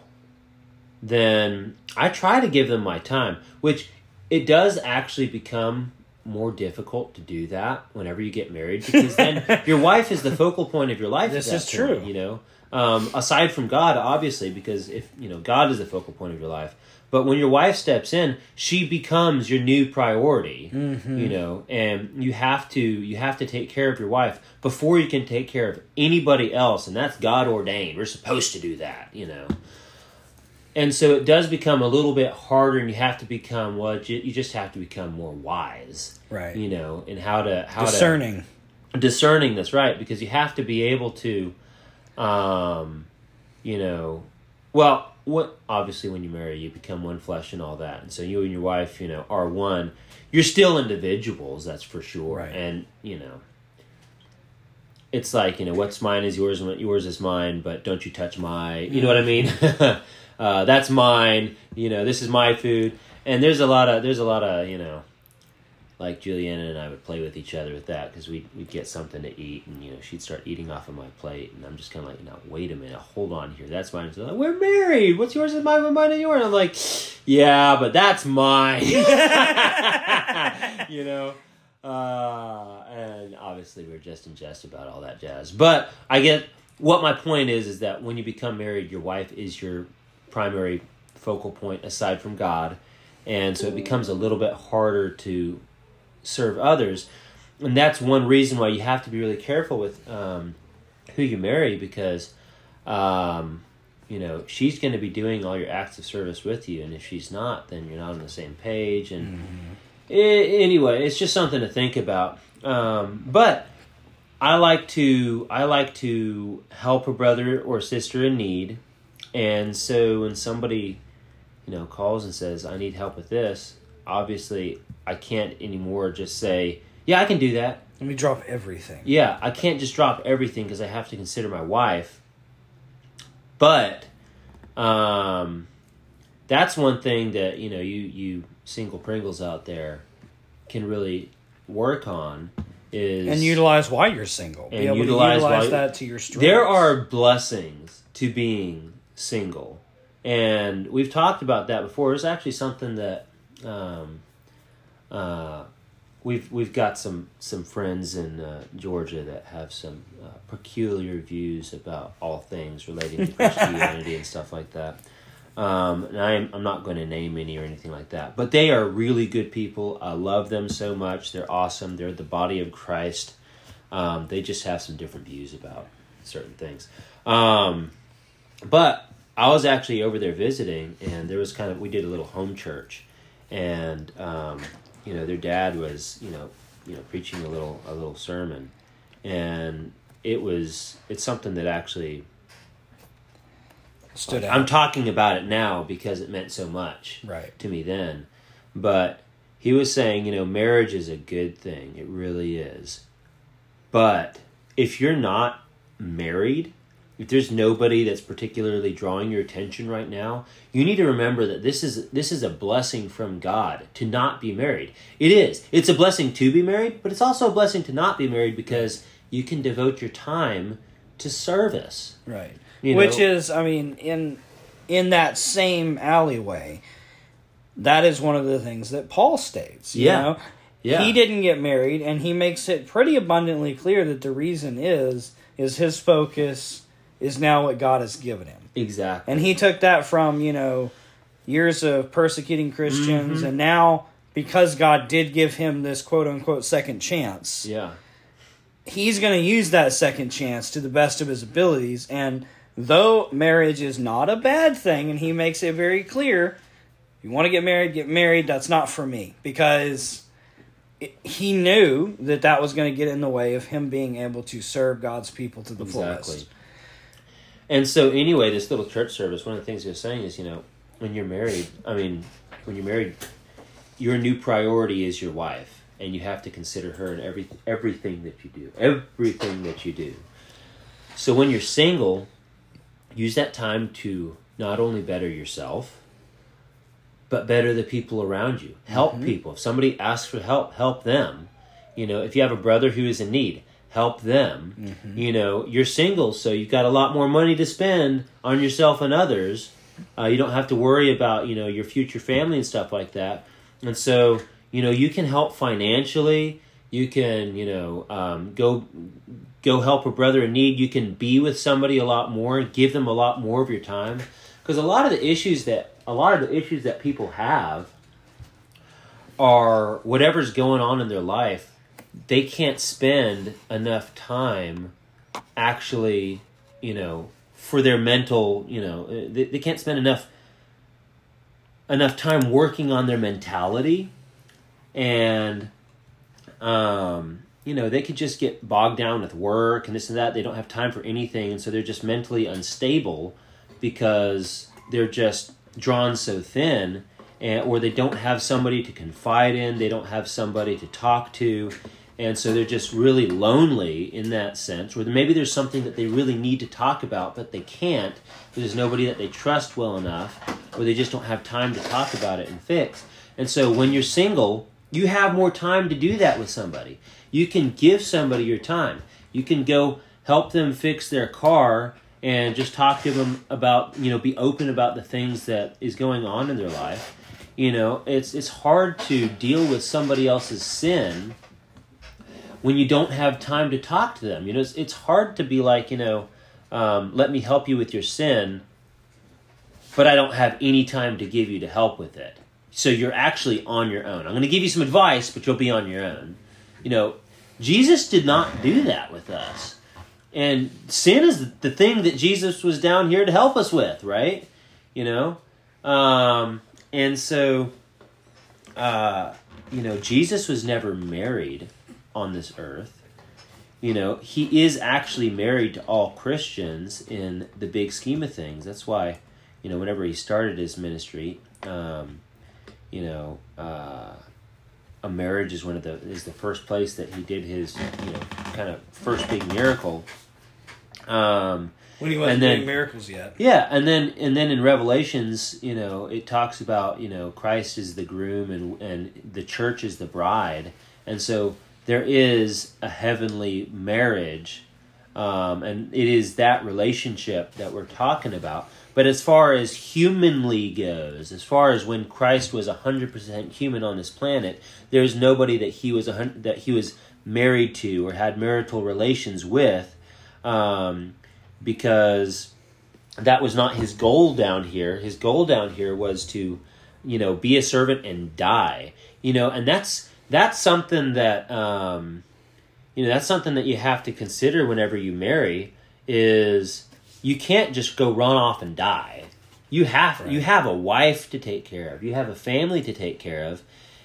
then I try to give them my time, which it does actually become more difficult to do that whenever you get married because then your wife is the focal point of your life. This is true. point, You know, um, aside from God, obviously, because if you know God is the focal point of your life, but when your wife steps in, she becomes your new priority. Mm-hmm. You know, and you have to you have to take care of your wife before you can take care of anybody else, and that's God ordained. We're supposed to do that. You know. And so it does become a little bit harder, and you have to become well. You just have to become more wise, Right. you know, and how to how to Discerning. discerning that's right because you have to be able to um you know well what obviously when you marry you become one flesh and all that and so you and your wife you know are one you're still individuals that's for sure Right. and you know it's like you know what's mine is yours and what yours is mine but don't you touch my you know what i mean uh, that's mine. You know this is my food. And there's a lot of there's a lot of you know like Juliana and I would play with each other with that because we'd, we'd get something to eat and you know she'd start eating off of my plate and I'm just kind of like now wait a minute. Hold on here. That's mine. Like, we're married. What's yours is mine? Mine and yours? And I'm like yeah but that's mine. You know? Uh, and obviously we're just in jest about all that jazz. But I get what my point is is that when you become married your wife is your primary focal point aside from God. And so it becomes a little bit harder to serve others. And that's one reason why you have to be really careful with um, who you marry because um, you know she's going to be doing all your acts of service with you. And if she's not then you're not on the same page. And I- anyway it's just something to think about. Um, but i like to i like to help a brother or sister in need and so when somebody you know calls and says i need help with this obviously i can't anymore just say yeah i can do that Let me drop everything. yeah, I can't just drop everything because I have to consider my wife. But um, that's one thing that you know you you single Pringles out there can really work on is And utilize why you're single. Be And able utilize to utilize why- that to your strengths. there are blessings to being single, and we've talked about that before. It's actually something that um, uh, we've we've got some some friends in uh, Georgia that have some uh, peculiar views about all things relating to Christianity and stuff like that. Um, and I'm I'm not going to name any or anything like that, but they are really good people. I love them so much. They're awesome. They're the body of Christ. Um, they just have some different views about certain things. Um, but I was actually over there visiting, and there was kind of we did a little home church, and um, you know their dad was you know you know preaching a little a little sermon, and it was it's something that actually Stood out. I'm talking about it now because it meant so much right. to me then. But he was saying, you know, marriage is a good thing. It really is. But if you're not married, if there's nobody that's particularly drawing your attention right now, you need to remember that this is this is a blessing from God to not be married. It is. It's a blessing to be married, but it's also a blessing to not be married because you can devote your time to service. Right. You Which know? is, I mean, in in that same alleyway, that is one of the things that Paul states. You Yeah. know? Yeah. He didn't get married, and he makes it pretty abundantly clear that the reason is is his focus is now what God has given him. Exactly. And he took that from, you know, years of persecuting Christians, Mm-hmm. and now because God did give him this quote unquote second chance, Yeah. he's going to use that second chance to the best of his abilities. And though marriage is not a bad thing, and he makes it very clear, you want to get married, get married. That's not for me because it, he knew that that was going to get in the way of him being able to serve God's people to the Exactly. fullest. And so, anyway, this little church service, one of the things he was saying is, you know, when you're married, I mean, when you're married, your new priority is your wife, and you have to consider her in every everything that you do, everything that you do. So when you're single, use that time to not only better yourself, but better the people around you. Help mm-hmm. people. If somebody asks for help, help them. You know, if you have a brother who is in need, help them. You know, you're single, so you've got a lot more money to spend on yourself and others. Uh, you don't have to worry about you know your future family and stuff like that. And so you know you can help financially. You can you know um, go go help a brother in need. You can be with somebody a lot more. And give them a lot more of your time because a lot of the issues that a lot of the issues that people have are whatever's going on in their life they can't spend enough time actually you know for their mental you know uh, they, they can't spend enough enough time working on their mentality. And um you know they could just get bogged down with work and this and that. They don't have time for anything. And so they're just mentally unstable because they're just drawn so thin and or they don't have somebody to confide in. They don't have somebody to talk to and so they're just really lonely in that sense where maybe there's something that they really need to talk about but they can't there's nobody that they trust well enough or they just don't have time to talk about it and fix. And so when you're single you have more time to do that with somebody. You can give somebody your time. You can go help them fix their car and just talk to them about you know be open about the things that is going on in their life. You know it's it's hard to deal with somebody else's sin when you don't have time to talk to them. You know it's, it's hard to be like you know um, let me help you with your sin but i don't have any time to give you to help with it. So you're actually on your own. I'm going to give you some advice but you'll be on your own. You know jesus did not do that with us. And sin is the thing that Jesus was down here to help us with, right? You know, um, and so, uh, you know, Jesus was never married on this earth. You know, he is actually married to all Christians in the big scheme of things. That's why, you know, whenever he started his ministry, um, you know, uh, a marriage is one of the is the first place that he did his you know kind of first big miracle. Um, When he wasn't doing miracles yet. yeah, and then and then in Revelations, you know, it talks about you know Christ is the groom and and the church is the bride, and so there is a heavenly marriage, um, and it is that relationship that we're talking about. But as far as humanly goes, as far as when Christ was hundred percent human on this planet, there's nobody that he was that he was married to or had marital relations with. Um, because that was not his goal down here. His goal down here was to, you know, be a servant and die. You know, and that's that's something that um, you know that's something that you have to consider whenever you marry is you can't just go run off and die. You have you have a wife to take care of. You have a family to take care of,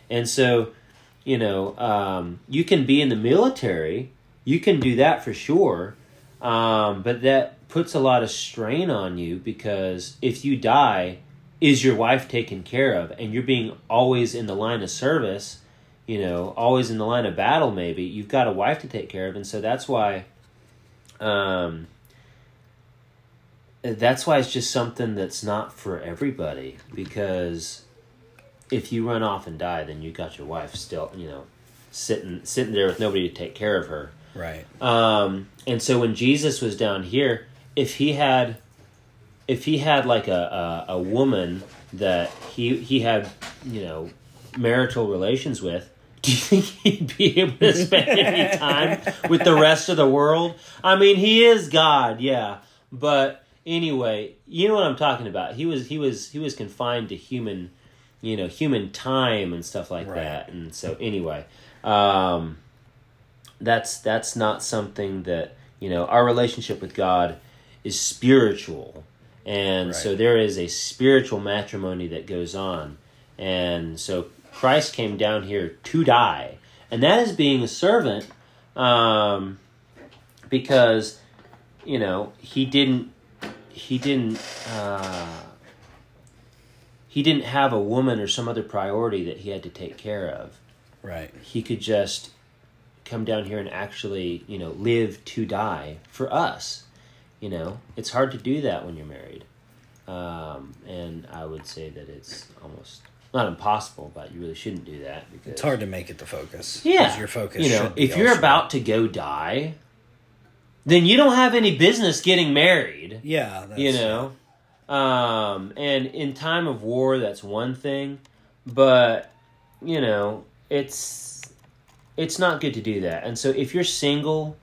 and so you know um, you can be in the military. you can do that for sure. Um, but that puts a lot of strain on you because if you die, is your wife taken care of? And you're being always in the line of service, you know, always in the line of battle, maybe. You've got a wife to take care of. And so that's why. Um, that's why it's just something that's not for everybody because if you run off and die then you got your wife still you know sitting sitting there with nobody to take care of her Right. um, and so when Jesus was down here, if he had, if he had like a, a, a woman that he he had, you know, marital relations with, do you think he'd be able to spend any time with the rest of the world? I mean, he is God, yeah, but anyway, you know what I'm talking about. He was he was he was confined to human, you know, human time and stuff like Right. that. And so anyway, um, that's that's not something that you know our relationship with god is spiritual and so there is a spiritual matrimony that goes on and so christ came down here to die and that is being a servant um, because you know he didn't he didn't uh, he didn't have a woman or some other priority that he had to take care of Right. he could just come down here and actually, you know, live to die for us. You know, it's hard to do that when you're married. Um, and I would say that it's almost not impossible, but you really shouldn't do that because It's hard to make it the focus. Yeah, Your focus. You know, should be if you're elsewhere. about to go die, then you don't have any business getting married Yeah. That's, you know um and in time of war that's one thing but you know it's it's not good to do that and so if you're single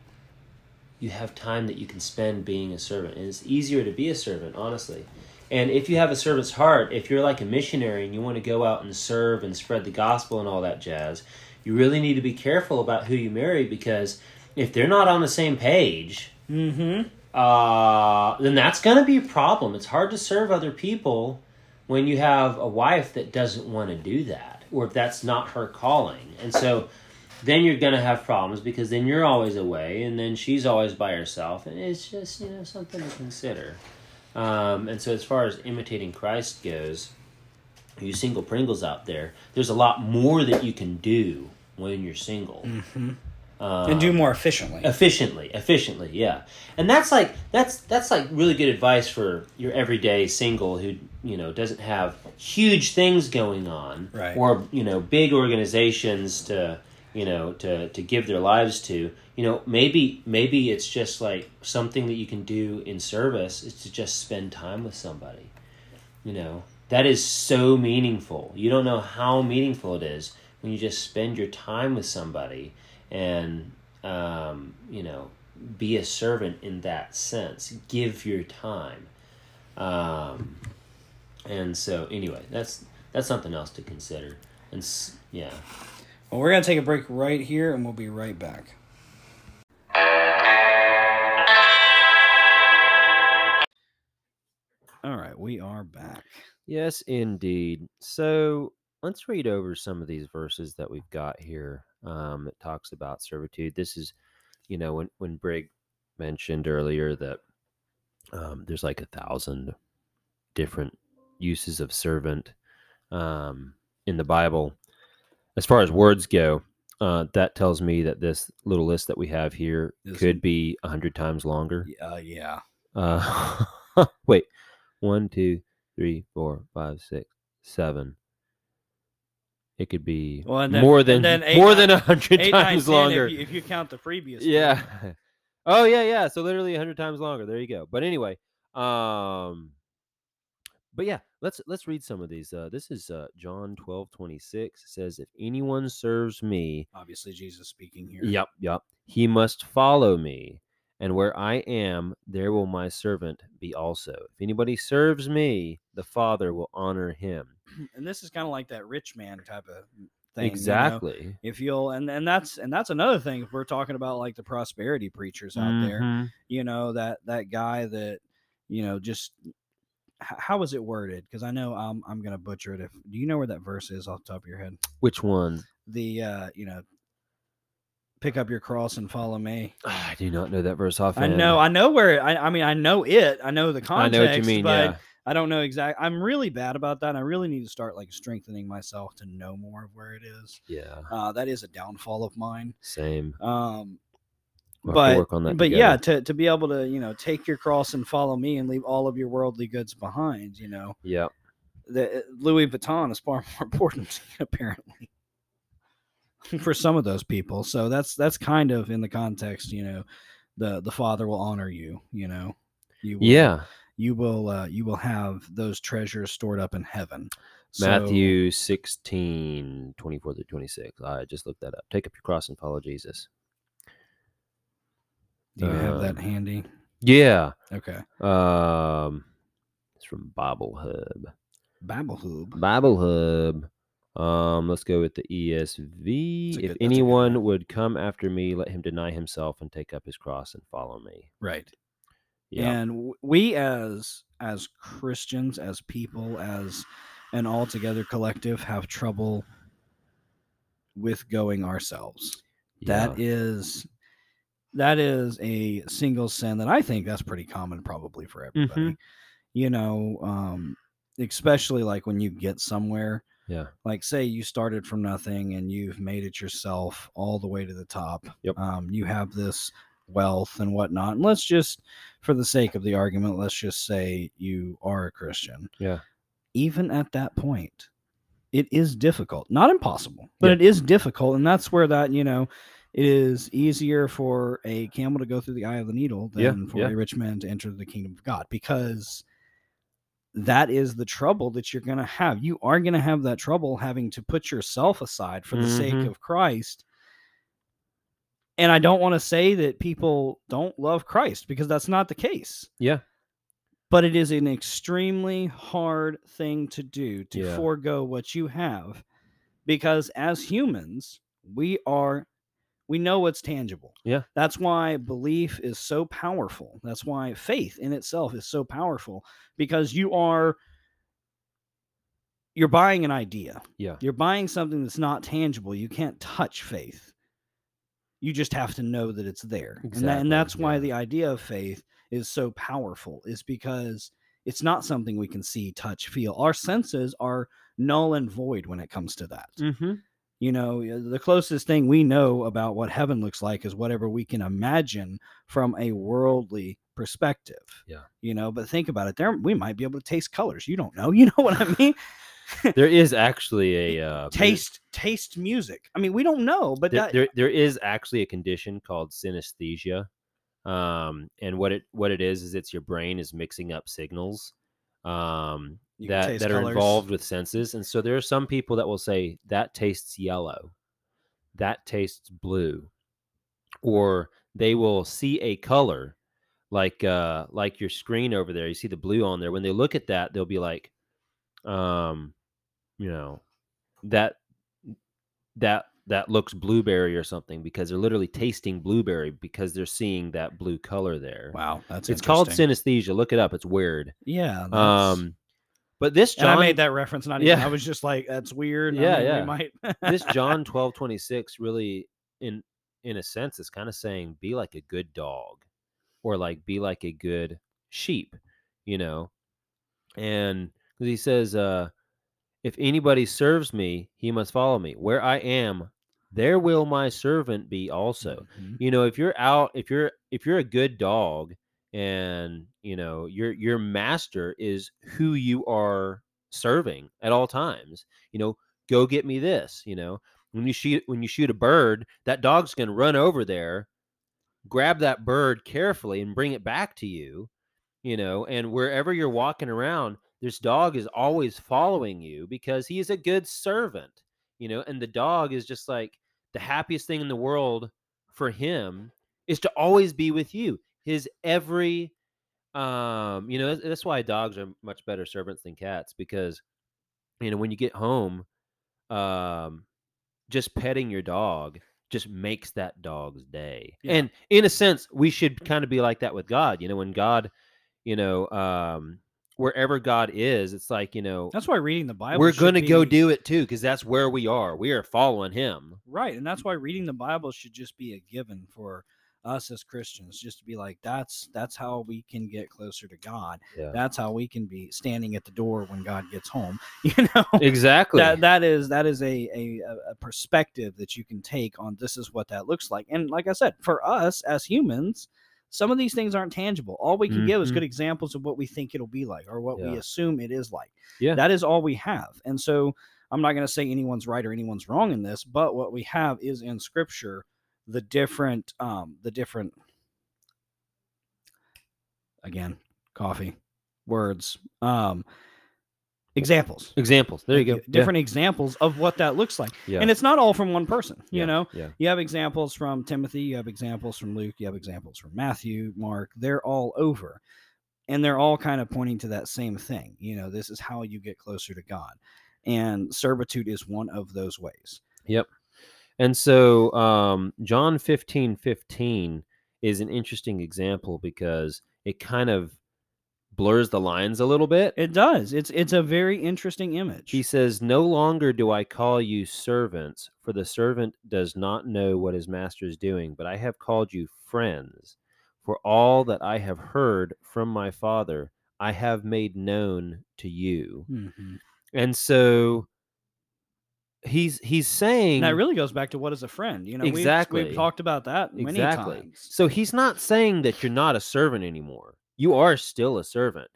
you have time that you can spend being a servant and it's easier to be a servant honestly and if you have a servant's heart if you're like a missionary and you want to go out and serve and spread the gospel and all that jazz you really need to be careful about who you marry because if they're not on the same page Mm-hmm. uh, then that's going to be a problem. It's hard to serve other people when you have a wife that doesn't want to do that, or if that's not her calling. And so then you're going to have problems because then you're always away, and then she's always by herself, and it's just you know something to consider. Um, and so as far as imitating Christ goes, you single Pringles out there, there's a lot more that you can do when you're single. Mm-hmm. Um, and do more efficiently. efficiently efficiently yeah and that's like that's that's like really good advice for your everyday single who you know doesn't have huge things going on Right. or you know big organizations to you know to to give their lives to you know maybe maybe it's just like something that you can do in service is to just spend time with somebody. You know that is so meaningful. You don't know how meaningful it is when you just spend your time with somebody and um, you know be a servant in that sense. Give your time. Um, and so anyway that's that's something else to consider. And yeah Well, we're gonna take a break right here, and we'll be right back. All right, we are back. Yes, indeed. So let's read over some of these verses that we've got here um, that talks about servitude. This is, you know, when when Brig mentioned earlier that um, there's like a thousand different uses of servant um, in the Bible. As far as words go, uh, that tells me that this little list that we have here Is- could be a hundred times longer. Uh, yeah. Uh, wait, one, two, three, four, five, six, seven. It could be Well, then- more than eight, more than a hundred times 10 longer. If you, if you count the previous. yeah. Oh yeah, yeah. So literally a hundred times longer. There you go. But anyway, um, but yeah, let's let's read some of these. Uh, this is uh, John twelve twenty six says, "If anyone serves me, Obviously, Jesus speaking here. Yep, yep. He must follow me, and where I am, there will my servant be also. If anybody serves me, the Father will honor him. And this is kind of like that rich man type of thing. you know? exactly. If you'll, and and that's and that's another thing. If we're talking about like the prosperity preachers out there, Mhm. you know that that guy that you know just how is it worded because i know i'm i'm gonna butcher it if do you know where that verse is off the top of your head Which one? the uh you know pick up your cross and follow me. Ah, I do not know that verse off. I know, I know where. I, I mean, I know it. I know the context. I know what you mean. but Yeah. I don't know exactly. I'm really bad about that. and I really need to start like strengthening myself to know more of where it is. Yeah. Uh, that is a downfall of mine. Same. Um, We'll but work on that. but yeah, to to be able to you know take your cross and follow me and leave all of your worldly goods behind. You know, Yeah. the Louis Vuitton is far more important apparently for some of those people. So that's that's kind of in the context. You know, the the Father will honor you. You know, you will, Yeah. you will uh, you will have those treasures stored up in heaven. So- Matthew 16, 24 through 26. I just looked that up. Take up your cross and follow Jesus. Do you have that um, handy? Yeah. Okay. Um, it's from Bible Hub. Babel Hoob. Bible Hub. Um, let's go with the ESV. If good- good anyone would come after me, let him deny himself and take up his cross and follow me. Right. Yeah. And we as as Christians, as people, as an altogether collective, have trouble with going ourselves. yeah. That is that is a single sin that I think that's pretty common probably for everybody. Mhm. You know, um, especially like when you get somewhere, Yeah. like say you started from nothing and you've made it yourself all the way to the top. Yep. Um, you have this wealth and whatnot. And let's just, for the sake of the argument, let's just say you are a Christian. Yeah. Even at that point, it is difficult. Not impossible, but Yeah. it is difficult. And that's where that, you know, it is easier for a camel to go through the eye of the needle Yeah, than for yeah. a rich man to enter the kingdom of God because that is the trouble that you're going to have. You are going to have that trouble having to put yourself aside for the sake Mhm. of Christ. And I don't want to say that people don't love Christ because that's not the case. Yeah. But it is an extremely hard thing to do to Yeah. forego what you have because as humans, we are we know what's tangible. Yeah. That's why belief is so powerful. That's why faith in itself is so powerful because you are you're buying an idea. Yeah. You're buying something that's not tangible. You can't touch faith. You just have to know that it's there. And, that, Exactly, and that's why the idea of faith is so powerful, is because it's not something we can see, touch, feel. Our senses are null and void when it comes to that. Mm-hmm. You know, the closest thing we know about what heaven looks like is whatever we can imagine from a worldly perspective. Yeah. You know, but think about it. There we might be able to taste colors. You don't know. You know what I mean? There is actually a uh, taste taste music. I mean, we don't know, but there, that there there is actually a condition called synesthesia um and what it what it is is it's your brain is mixing up signals um You that that are colors. involved with senses and so there are some people that will say that tastes yellow that tastes blue or they will see a color like uh like your screen over there you see the blue on there when they look at that they'll be like um you know that that that looks blueberry or something because they're literally tasting blueberry because they're seeing that blue color there wow, that's it's called synesthesia look it up it's weird Yeah. that's- um but this and john I made that reference. Not even. Yeah. I was just like, that's weird. I Yeah, mean, we yeah. might. this John twelve twenty six really in in a sense is kind of saying be like a good dog or like be like a good sheep, you know. And he says, uh, if anybody serves me, he must follow me. Where I am, there will my servant be also. Mhm. You know, if you're out, if you're if you're a good dog and you know your your master is who you are serving at all times, you know, go get me this, you know. When you shoot when you shoot a bird, that dog's going to run over there, grab that bird carefully and bring it back to you, you know, and wherever you're walking around, this dog is always following you because he is a good servant, you know, and the dog is just like the happiest thing in the world for him is to always be with you. His every um, you know, that's, that's why dogs are much better servants than cats because you know, when you get home, um just petting your dog just makes that dog's day. Yeah. And in a sense, we should kind of be like that with God. You know, when God, you know, um, wherever God is, it's like, you know, That's why reading the Bible. we're going to go do it too because that's where we are. We are following him. right, and that's why reading the Bible should just be a given for us as Christians, just to be like, that's that's how we can get closer to God. Yeah. That's how we can be standing at the door when God gets home. You know, Exactly. that that is that is a, a a- perspective that you can take on this is what that looks like and like i said for us as humans some of these things aren't tangible all we can give is good mm-hmm. examples of what we think it'll be like or what we assume it is like Yeah. that is all we have and so i'm not going to say anyone's right or anyone's wrong in this but what we have is in scripture the different um the different again coffee words um examples Examples. There you go. Yeah. different examples of what that looks like Yeah. and it's not all from one person you Yeah. know Yeah. you have examples from timothy you have examples from luke you have examples from matthew mark they're all over and they're all kind of pointing to that same thing you know this is how you get closer to god and servitude is one of those ways And so um, John 15 15 is an interesting example because it kind of blurs the lines a little bit. it does it's it's a very interesting image He says, No longer do I call you servants, for the servant does not know what his master is doing, but I have called you friends. For all that I have heard from my Father, I have made known to you. Mhm. And so he's he's saying and that really goes back to what is a friend you know we've- we've, talked about that many exactly. times So he's not saying that you're not a servant anymore. You are still a servant.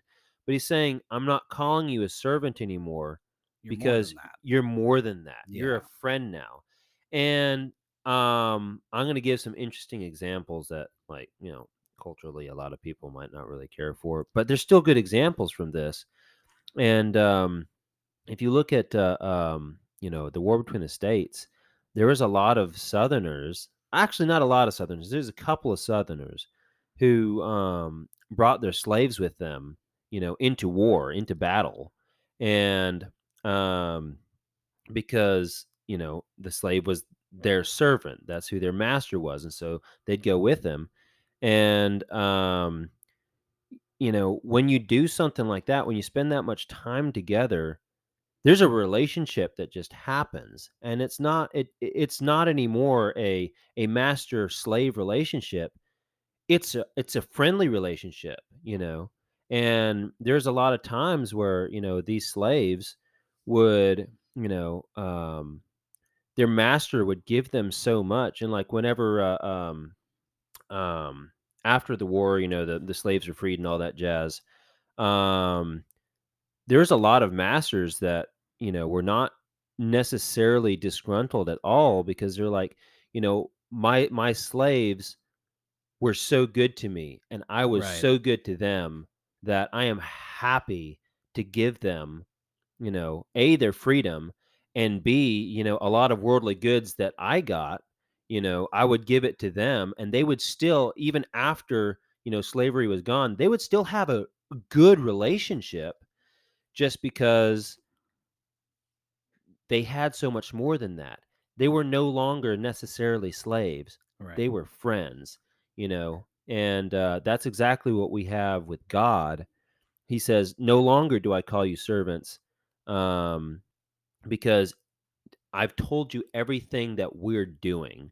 But he's saying, I'm not calling you a servant anymore. You're because that. you're more than that. You're a friend now. And um I'm going to give some interesting examples that like, you know, culturally a lot of people might not really care for, but there's still good examples from this. And um if you look at uh, um you know, the war between the states, there was a lot of southerners, actually not a lot of southerners. There's a couple of southerners who um brought their slaves with them, you know, into war, into battle. And um because you know the slave was their servant that's who their master was and so they'd go with them and um you know when you do something like that when you spend that much time together there's a relationship that just happens and it's not it it- it's not anymore a a master slave relationship. It's a it's a friendly relationship you know and there's a lot of times where you know these slaves would you know um their master would give them so much and like whenever uh, um um after the war you know the the slaves were freed and all that jazz um there's a lot of masters that you know were not necessarily disgruntled at all because they're like you know my my slaves were so good to me and I was Right. so good to them that I am happy to give them, you know, A, their freedom, and B, you know, a lot of worldly goods that I got, you know, I would give it to them and they would still, even after, you know, slavery was gone, they would still have a good relationship just because they had so much more than that. They were no longer necessarily slaves. Right. they were friends you know and uh, that's exactly what we have with god. He says no longer do i call you servants um, because i've told you everything that we're doing.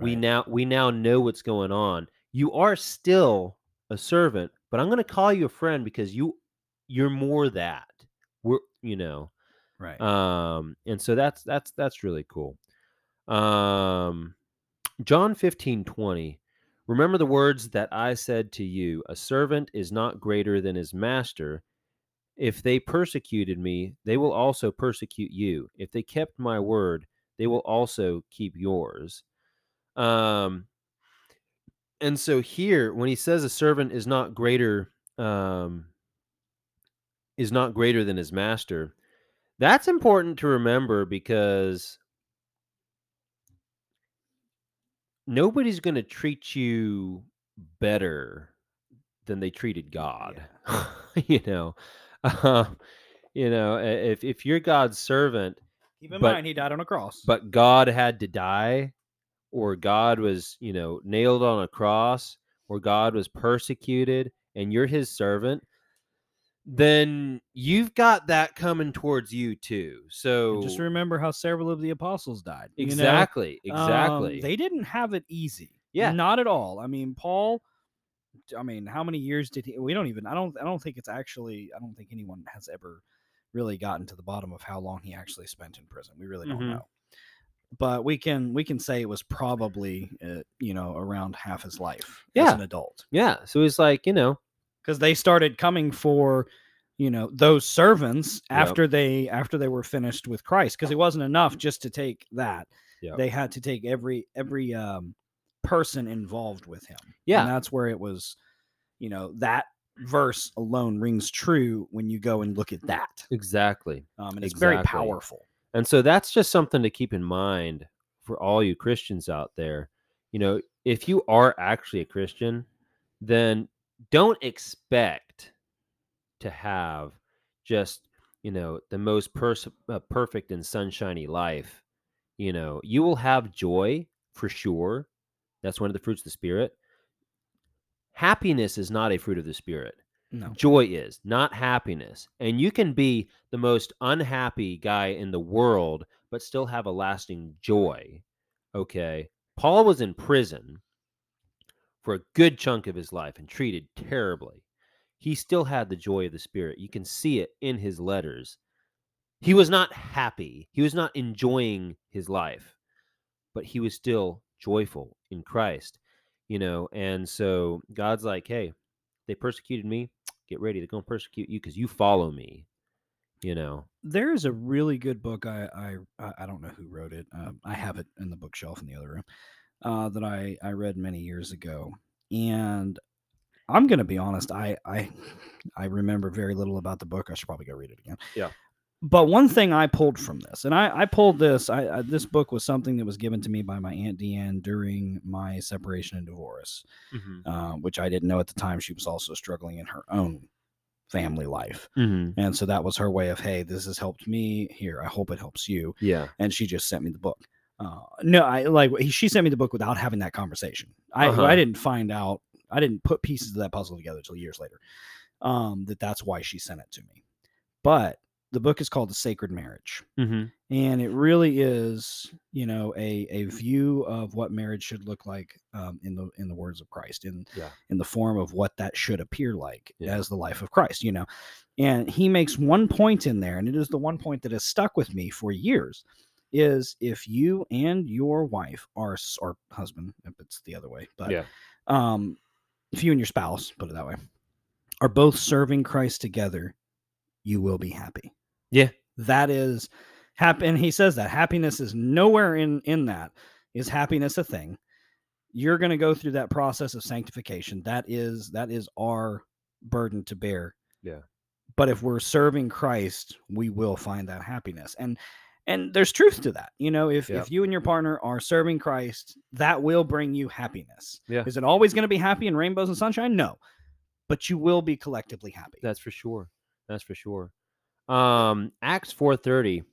We now we now know what's going on. You are still a servant but i'm going to call you a friend because you you're more that you know right. um and so that's that's that's really cool. Um john 15 20 remember the words that i said to you a servant is not greater than his master. If they persecuted me they will also persecute you. If they kept my word they will also keep yours um and so here when he says a servant is not greater um is not greater than his master that's important to remember because nobody's going to treat you better than they treated God. you know, uh, you know, if if you're God's servant, Keep in but- mind, he died on a cross. but God had to die, or God was, you know, nailed on a cross, or God was persecuted, and you're His servant. Then you've got that coming towards you too. So And just remember how several of the apostles died. you know? exactly, Um, exactly. they didn't have it easy. Yeah. Not at all. I mean, Paul. I mean, how many years did he? We don't even. I don't. I don't think it's actually. I don't think anyone has ever really gotten to the bottom of how long he actually spent in prison. We really don't Mhm. know. But we can we can say it was probably uh, you know around half his life as Yeah. an adult yeah. So he's like you know, because they started coming for you know those servants Yep. after they after they were finished with Christ because it wasn't enough just to take that Yep. they had to take every every um person involved with him Yeah. and that's where it was you know that verse alone rings true when you go and look at that exactly. um, and it's very powerful And so that's just something to keep in mind for all you Christians out there. You know, if you are actually a Christian, then don't expect to have just, you know, the most pers- uh, perfect and sunshiny life. You know, you will have joy for sure. That's one of the fruits of the Spirit. Happiness is not a fruit of the Spirit. no Joy is, not happiness. And you can be the most unhappy guy in the world, but still have a lasting joy. Okay. Paul was in prison for a good chunk of his life and treated terribly. He still had the joy of the Spirit. You can see it in his letters. He was not happy, he was not enjoying his life, but he was still joyful in Christ, you know. And so God's like, hey, they persecuted me. Get ready. They're going to persecute you because you follow me. You know. there is a really good book I I I- don't know who wrote it. Um, I have it in the bookshelf in the other room uh, that I I read many years ago, and I'm gonna be honest. I I I remember very little about the book. I should probably go read it again. Yeah. But one thing I pulled from this, and I, I pulled this, I, I this book was something that was given to me by my aunt Deanne during my separation and divorce, Mm-hmm. uh, which I didn't know at the time. She was also struggling in her own family life, Mm-hmm. and so that was her way of, hey, this has helped me. Here, I hope it helps you. Yeah. And she just sent me the book. Uh, no, I like he- she sent me the book without having that conversation. I Uh-huh. I didn't find out. I didn't put pieces of that puzzle together until years later. Um, that that's why she sent it to me. But the book is called The Sacred Marriage, Mm-hmm. and it really is, you know, a a view of what marriage should look like um, in the in the words of Christ, in Yeah. in the form of what that should appear like Yeah. as the life of Christ, you know. And he makes one point in there, and it is the one point that has stuck with me for years. Is if you and your wife are or husband, if it's the other way, but Yeah. um, if you and your spouse, put it that way, are both serving Christ together, you will be happy. Yeah. That is happy. And he says that happiness is nowhere in in that. Is happiness a thing? You're going to go through that process of sanctification. That is that is our burden to bear. Yeah. But if we're serving Christ, we will find that happiness. And and there's truth to that. You know, if Yeah. if you and your partner are serving Christ, that will bring you happiness. Yeah. Is it always going to be happy and rainbows and sunshine? No. But you will be collectively happy. That's for sure. That's for sure. Um, Acts four thirty.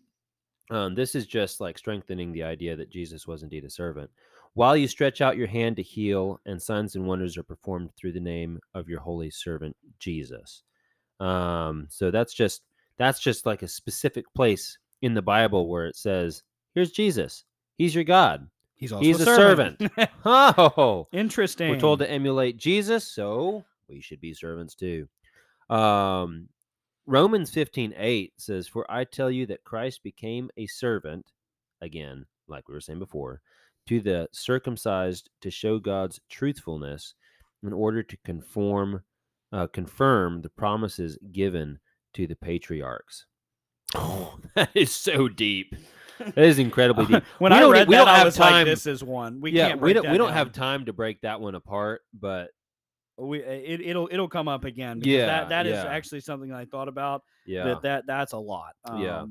Um, this is just like strengthening the idea that Jesus was indeed a servant. While you stretch out your hand to heal, and signs and wonders are performed through the name of your holy servant Jesus. Um, so that's just that's just like a specific place in the Bible where it says, "Here's Jesus. He's your God." He's also He's a a servant. Oh, Interesting. we're told to emulate Jesus, so we should be servants too. Um, Romans 15 8 says, For I tell you that Christ became a servant, again, like we were saying before, to the circumcised to show God's truthfulness in order to conform, uh, confirm the promises given to the patriarchs. Oh, that is so deep. That is incredibly deep. when We I read we that, I was time- like, "This is one we yeah, can't." we don't we don't down. have time to break that one apart, but We it, it'll it'll come up again. Yeah, that that is yeah. actually something I thought about. yeah, That that that's a lot. Um, Yeah.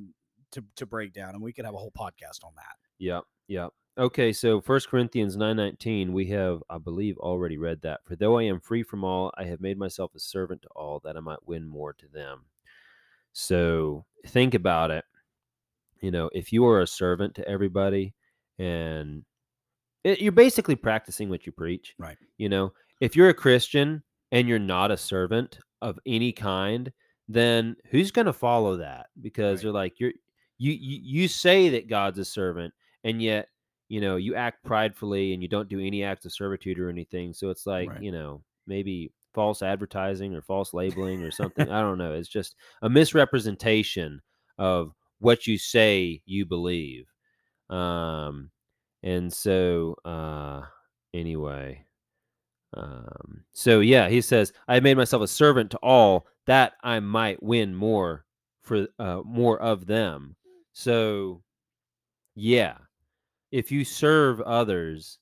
To to break down, and we could have a whole podcast on that. Yep, yep. Okay, so First Corinthians nine nineteen, we have, I believe, already read that. For though I am free from all, I have made myself a servant to all, that I might win more to them. So think about it. You know, if you are a servant to everybody, and it, you're basically practicing what you preach, Right. You know, if you're a Christian and you're not a servant of any kind, then who's going to follow that? Because Right. they're like you're you, you you say that God's a servant, and yet you know you act pridefully and you don't do any acts of servitude or anything. So it's like Right. you know maybe false advertising or false labeling or something. I don't know. It's just a misrepresentation of what you say you believe. Um, and so uh, anyway, um, so yeah, he says, "I made myself a servant to all that I might win more for uh, more of them." So, yeah, if you serve others,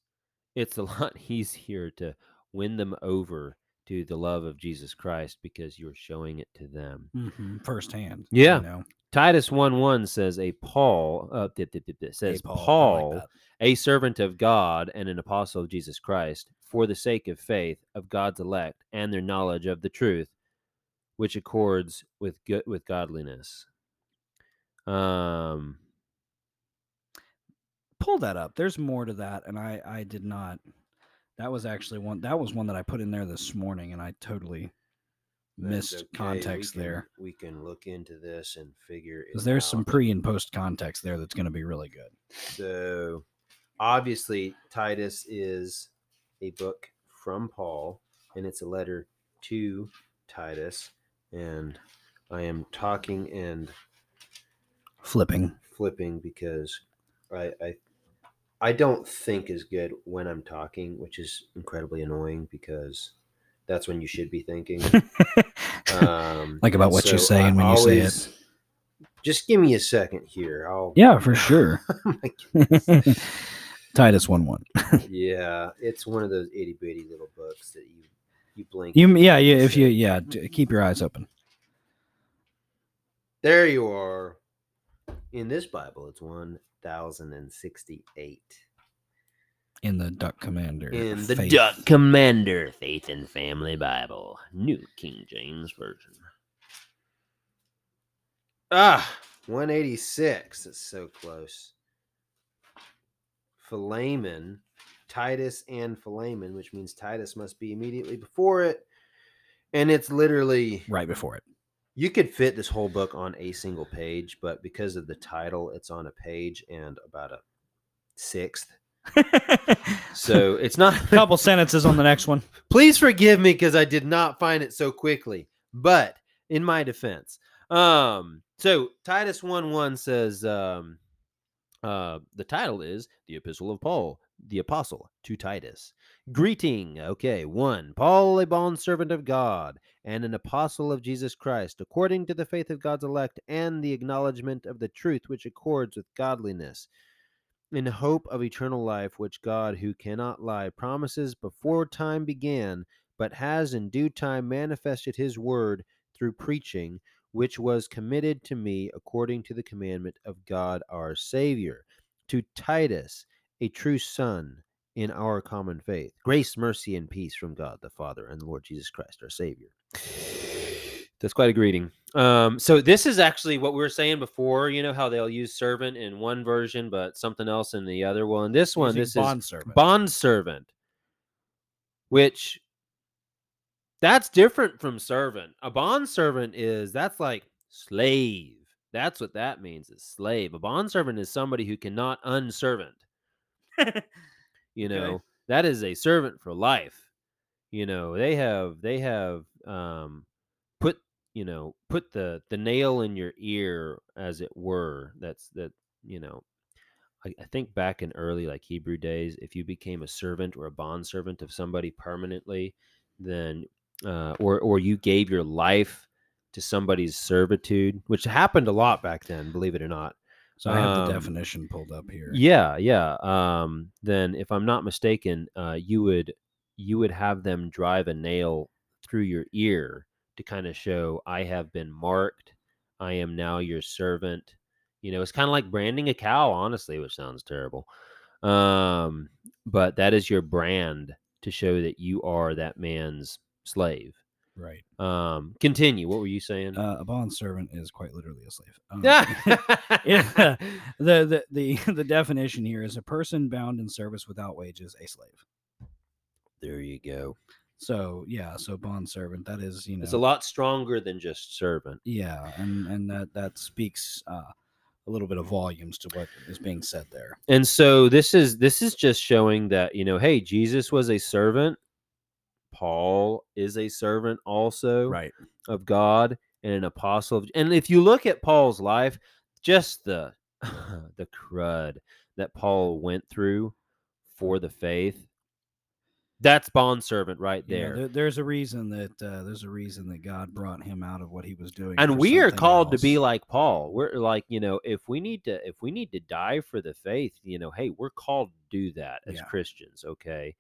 it's a lot easier to win them over to the love of Jesus Christ because you're showing it to them. Mhm, Firsthand. Yeah. You know? Titus 1 1 says, A Paul, uh, th- th- th- says, Hey, Paul, I like a servant of God and an apostle of Jesus Christ, for the sake of faith of God's elect and their knowledge of the truth, which accords with good with godliness. Um, pull that up. There's more to that, and I I did not. That was actually one. That was one that I put in there this morning, and I totally missed context there. We can look into this and figure Because there's some pre and post context there that's going to be really good. So obviously, Titus is a book from Paul, and it's a letter to Titus. And I am talking and Flipping. flipping because I, I I don't think as good when I'm talking, which is incredibly annoying because that's when you should be thinking. Um, Like about what you so say I and when you say it. Just give me a second here. I'll yeah, for sure. Oh. Titus one one. yeah, it's one of those itty bitty little books that you you blink. You yeah yeah if you yeah d- keep your eyes open. there you are. In this Bible, it's one thousand and sixty-eight. In the Duck Commander. In the faith. Duck Commander Faith and Family Bible, New King James Version. Ah, 186. It's so close. Philemon, Titus and Philemon, which means Titus must be immediately before it. And it's literally, right before it. You could fit this whole book on a single page, but because of the title, it's on a page and about a sixth. So it's not a couple sentences on the next one. please forgive me because I did not find it so quickly. But in my defense, um, so Titus 1 1 says, um, uh, the title is The Epistle of Paul, the Apostle to Titus. Greeting. Okay. One, Paul, a bondservant of God and an apostle of Jesus Christ, according to the faith of God's elect and the acknowledgement of the truth which accords with godliness in hope of eternal life, which God, who cannot lie, promises before time began, but has in due time manifested his word through preaching, which was committed to me according to the commandment of God our Savior. To Titus, a true son in our common faith. Grace, mercy, and peace from God the Father and the Lord Jesus Christ our Savior. That's quite a greeting. Um, so this is actually what we were saying before. You know how they'll use servant in one version, but something else in the other. Well, in this one, this is bond servant. bond servant, which that's different from servant. A bond servant is that's like slave. That's what that means is slave. A bond servant is somebody who cannot unservant. You Okay. know, that is a servant for life. You know, they have they have um put you know put the the nail in your ear as it were. That's that you know I, I think back in early like Hebrew days, if you became a servant or a bond servant of somebody permanently, then uh, or or you gave your life to somebody's servitude, which happened a lot back then, believe it or not. So I have Um, the definition pulled up here. Yeah, yeah. Um, then, if I'm not mistaken, uh, you would you would have them drive a nail through your ear to kind of show I have been marked. I am now your servant. You know, it's kind of like branding a cow, honestly, which sounds terrible. Um, but that is your brand to show that you are that man's slave. Right. Um, continue. What were you saying? Uh, a bond servant is quite literally a slave. Um, yeah. yeah. The, the the the definition here is a person bound in service without wages, a slave. There you go. So yeah, so bond servant. That is, you know, It's a lot stronger than just servant. yeah, and and that that speaks uh, a little bit of volumes to what is being said there. And so this is this is just showing that, you know, hey, Jesus was a servant. Paul is a servant also Right. of God and an apostle of, and if you look at Paul's life, just the the crud that Paul went through for the faith. That's bond servant right Yeah, there. there, there's a reason that uh, there's a reason that God brought him out of what he was doing, and we are called to be like paul we're like you know if we need to if we need to die for the faith you know hey we're called to do that as Yeah. christians okay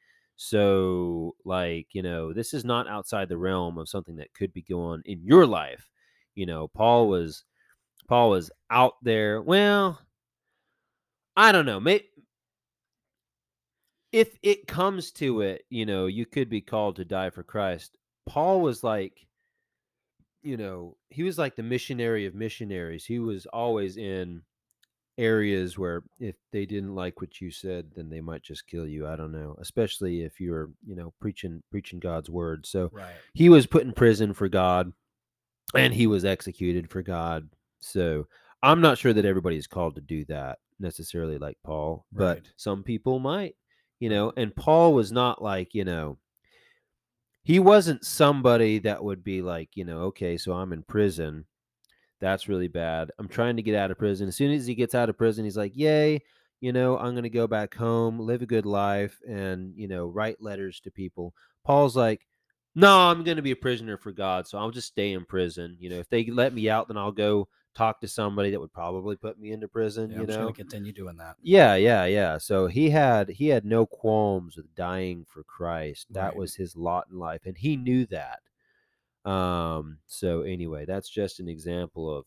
so like you know this is not outside the realm of something that could be going in your life you know paul was paul was out there well i don't know may, if it comes to it you know you could be called to die for christ paul was like you know, he was like the missionary of missionaries. He was always in areas where if they didn't like what you said, then they might just kill you. I don't know, especially if you're, you know, preaching preaching God's word. So right. he was put in prison for God and he was executed for God. So I'm not sure that everybody's called to do that necessarily like Paul, but Right. some people might, you know, and Paul was not like, you know, he wasn't somebody that would be like, you know, okay, so I'm in prison. That's really bad. I'm trying to get out of prison. As soon as he gets out of prison, he's like, yay, you know, I'm going to go back home, live a good life, and, you know, write letters to people. Paul's like, no, I'm going to be a prisoner for God. So I'll just stay in prison. You know, if they let me out, then I'll go talk to somebody that would probably put me into prison, Yeah, you I'm know? continue doing that. Yeah, yeah, yeah. So he had he had no qualms with dying for Christ. That Right. was his lot in life, and he knew that. Um. So anyway, that's just an example of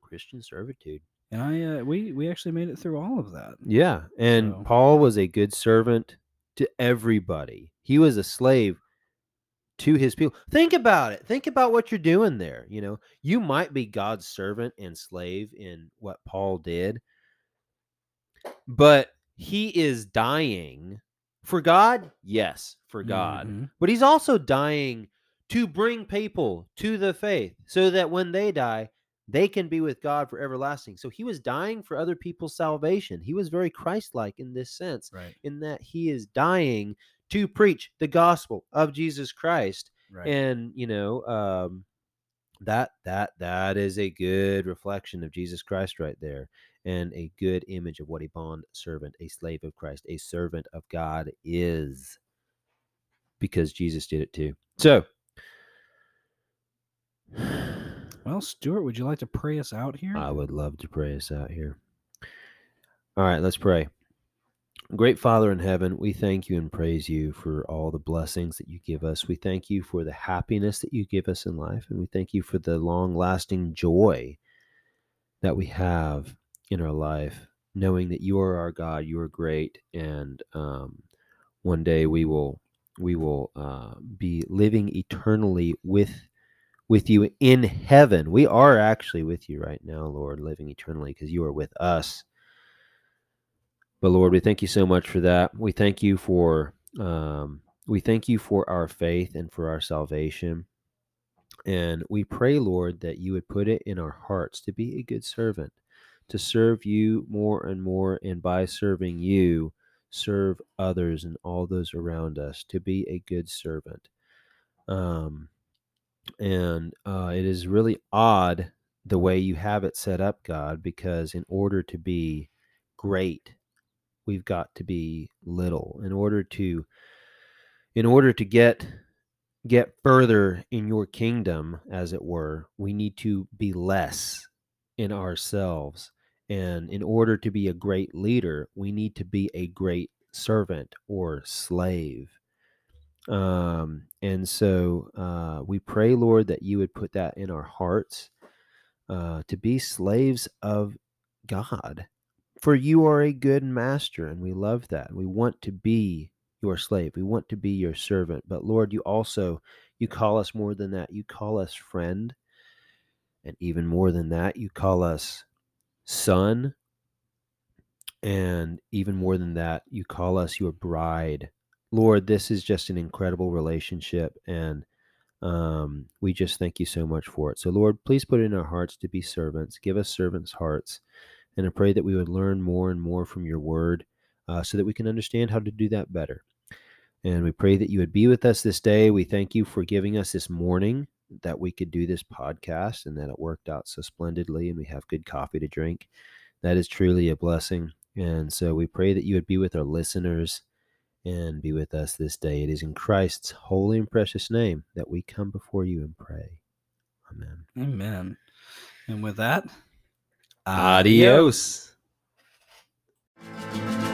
Christian servitude. And I, uh, we, we actually made it through all of that. Yeah, and So- Paul was a good servant to everybody. He was a slave to his people. Think about it. Think about what you're doing there. You know, you might be God's servant and slave in what Paul did, but he is dying for God. Yes, for God. Mhm. But he's also dying to bring people to the faith so that when they die, they can be with God for everlasting. So he was dying for other people's salvation. He was very Christ like in this sense, Right. in that he is dying to preach the gospel of Jesus Christ. Right. And, you know, um, that that that is a good reflection of Jesus Christ right there and a good image of what a bond servant a slave of Christ a servant of God is because Jesus did it too so well, Stuart, would you like to pray us out here? I would love to pray us out here all right let's pray Great Father in heaven, we thank you and praise you for all the blessings that you give us. We thank you for the happiness that you give us in life, and we thank you for the long lasting joy that we have in our life, knowing that you are our God, you are great, and um, one day we will we will uh, be living eternally with with you in heaven. We are actually with you right now, Lord, living eternally because you are with us. But Lord, we thank you so much for that. We thank you for um, we thank you for our faith and for our salvation. And we pray, Lord, that you would put it in our hearts to be a good servant, to serve you more and more, and by serving you, serve others and all those around us, to be a good servant. Um, and uh, it is really odd the way you have it set up, God, because in order to be great, we've got to be little. In order to in order to get get further in your kingdom as it were, we need to be less in ourselves. And in order to be a great leader, we need to be a great servant or slave. Um, and so uh, we pray, Lord, that you would put that in our hearts uh, to be slaves of God. For you are a good master, and we love that. We want to be your slave. We want to be your servant. But Lord, you also you call us more than that. You call us friend. And even more than that, you call us son. And even more than that, you call us your bride, Lord, this is just an incredible relationship, and um, we just thank you so much for it. So, Lord, please put in our hearts to be servants. Give us servants' hearts. And I pray that we would learn more and more from your word uh, so that we can understand how to do that better. And we pray that you would be with us this day. We thank you for giving us this morning that we could do this podcast and that it worked out so splendidly and we have good coffee to drink. That is truly a blessing. And so we pray that you would be with our listeners and be with us this day. It is in Christ's holy and precious name that we come before you and pray. Amen. Amen. And with that, Adios. adios.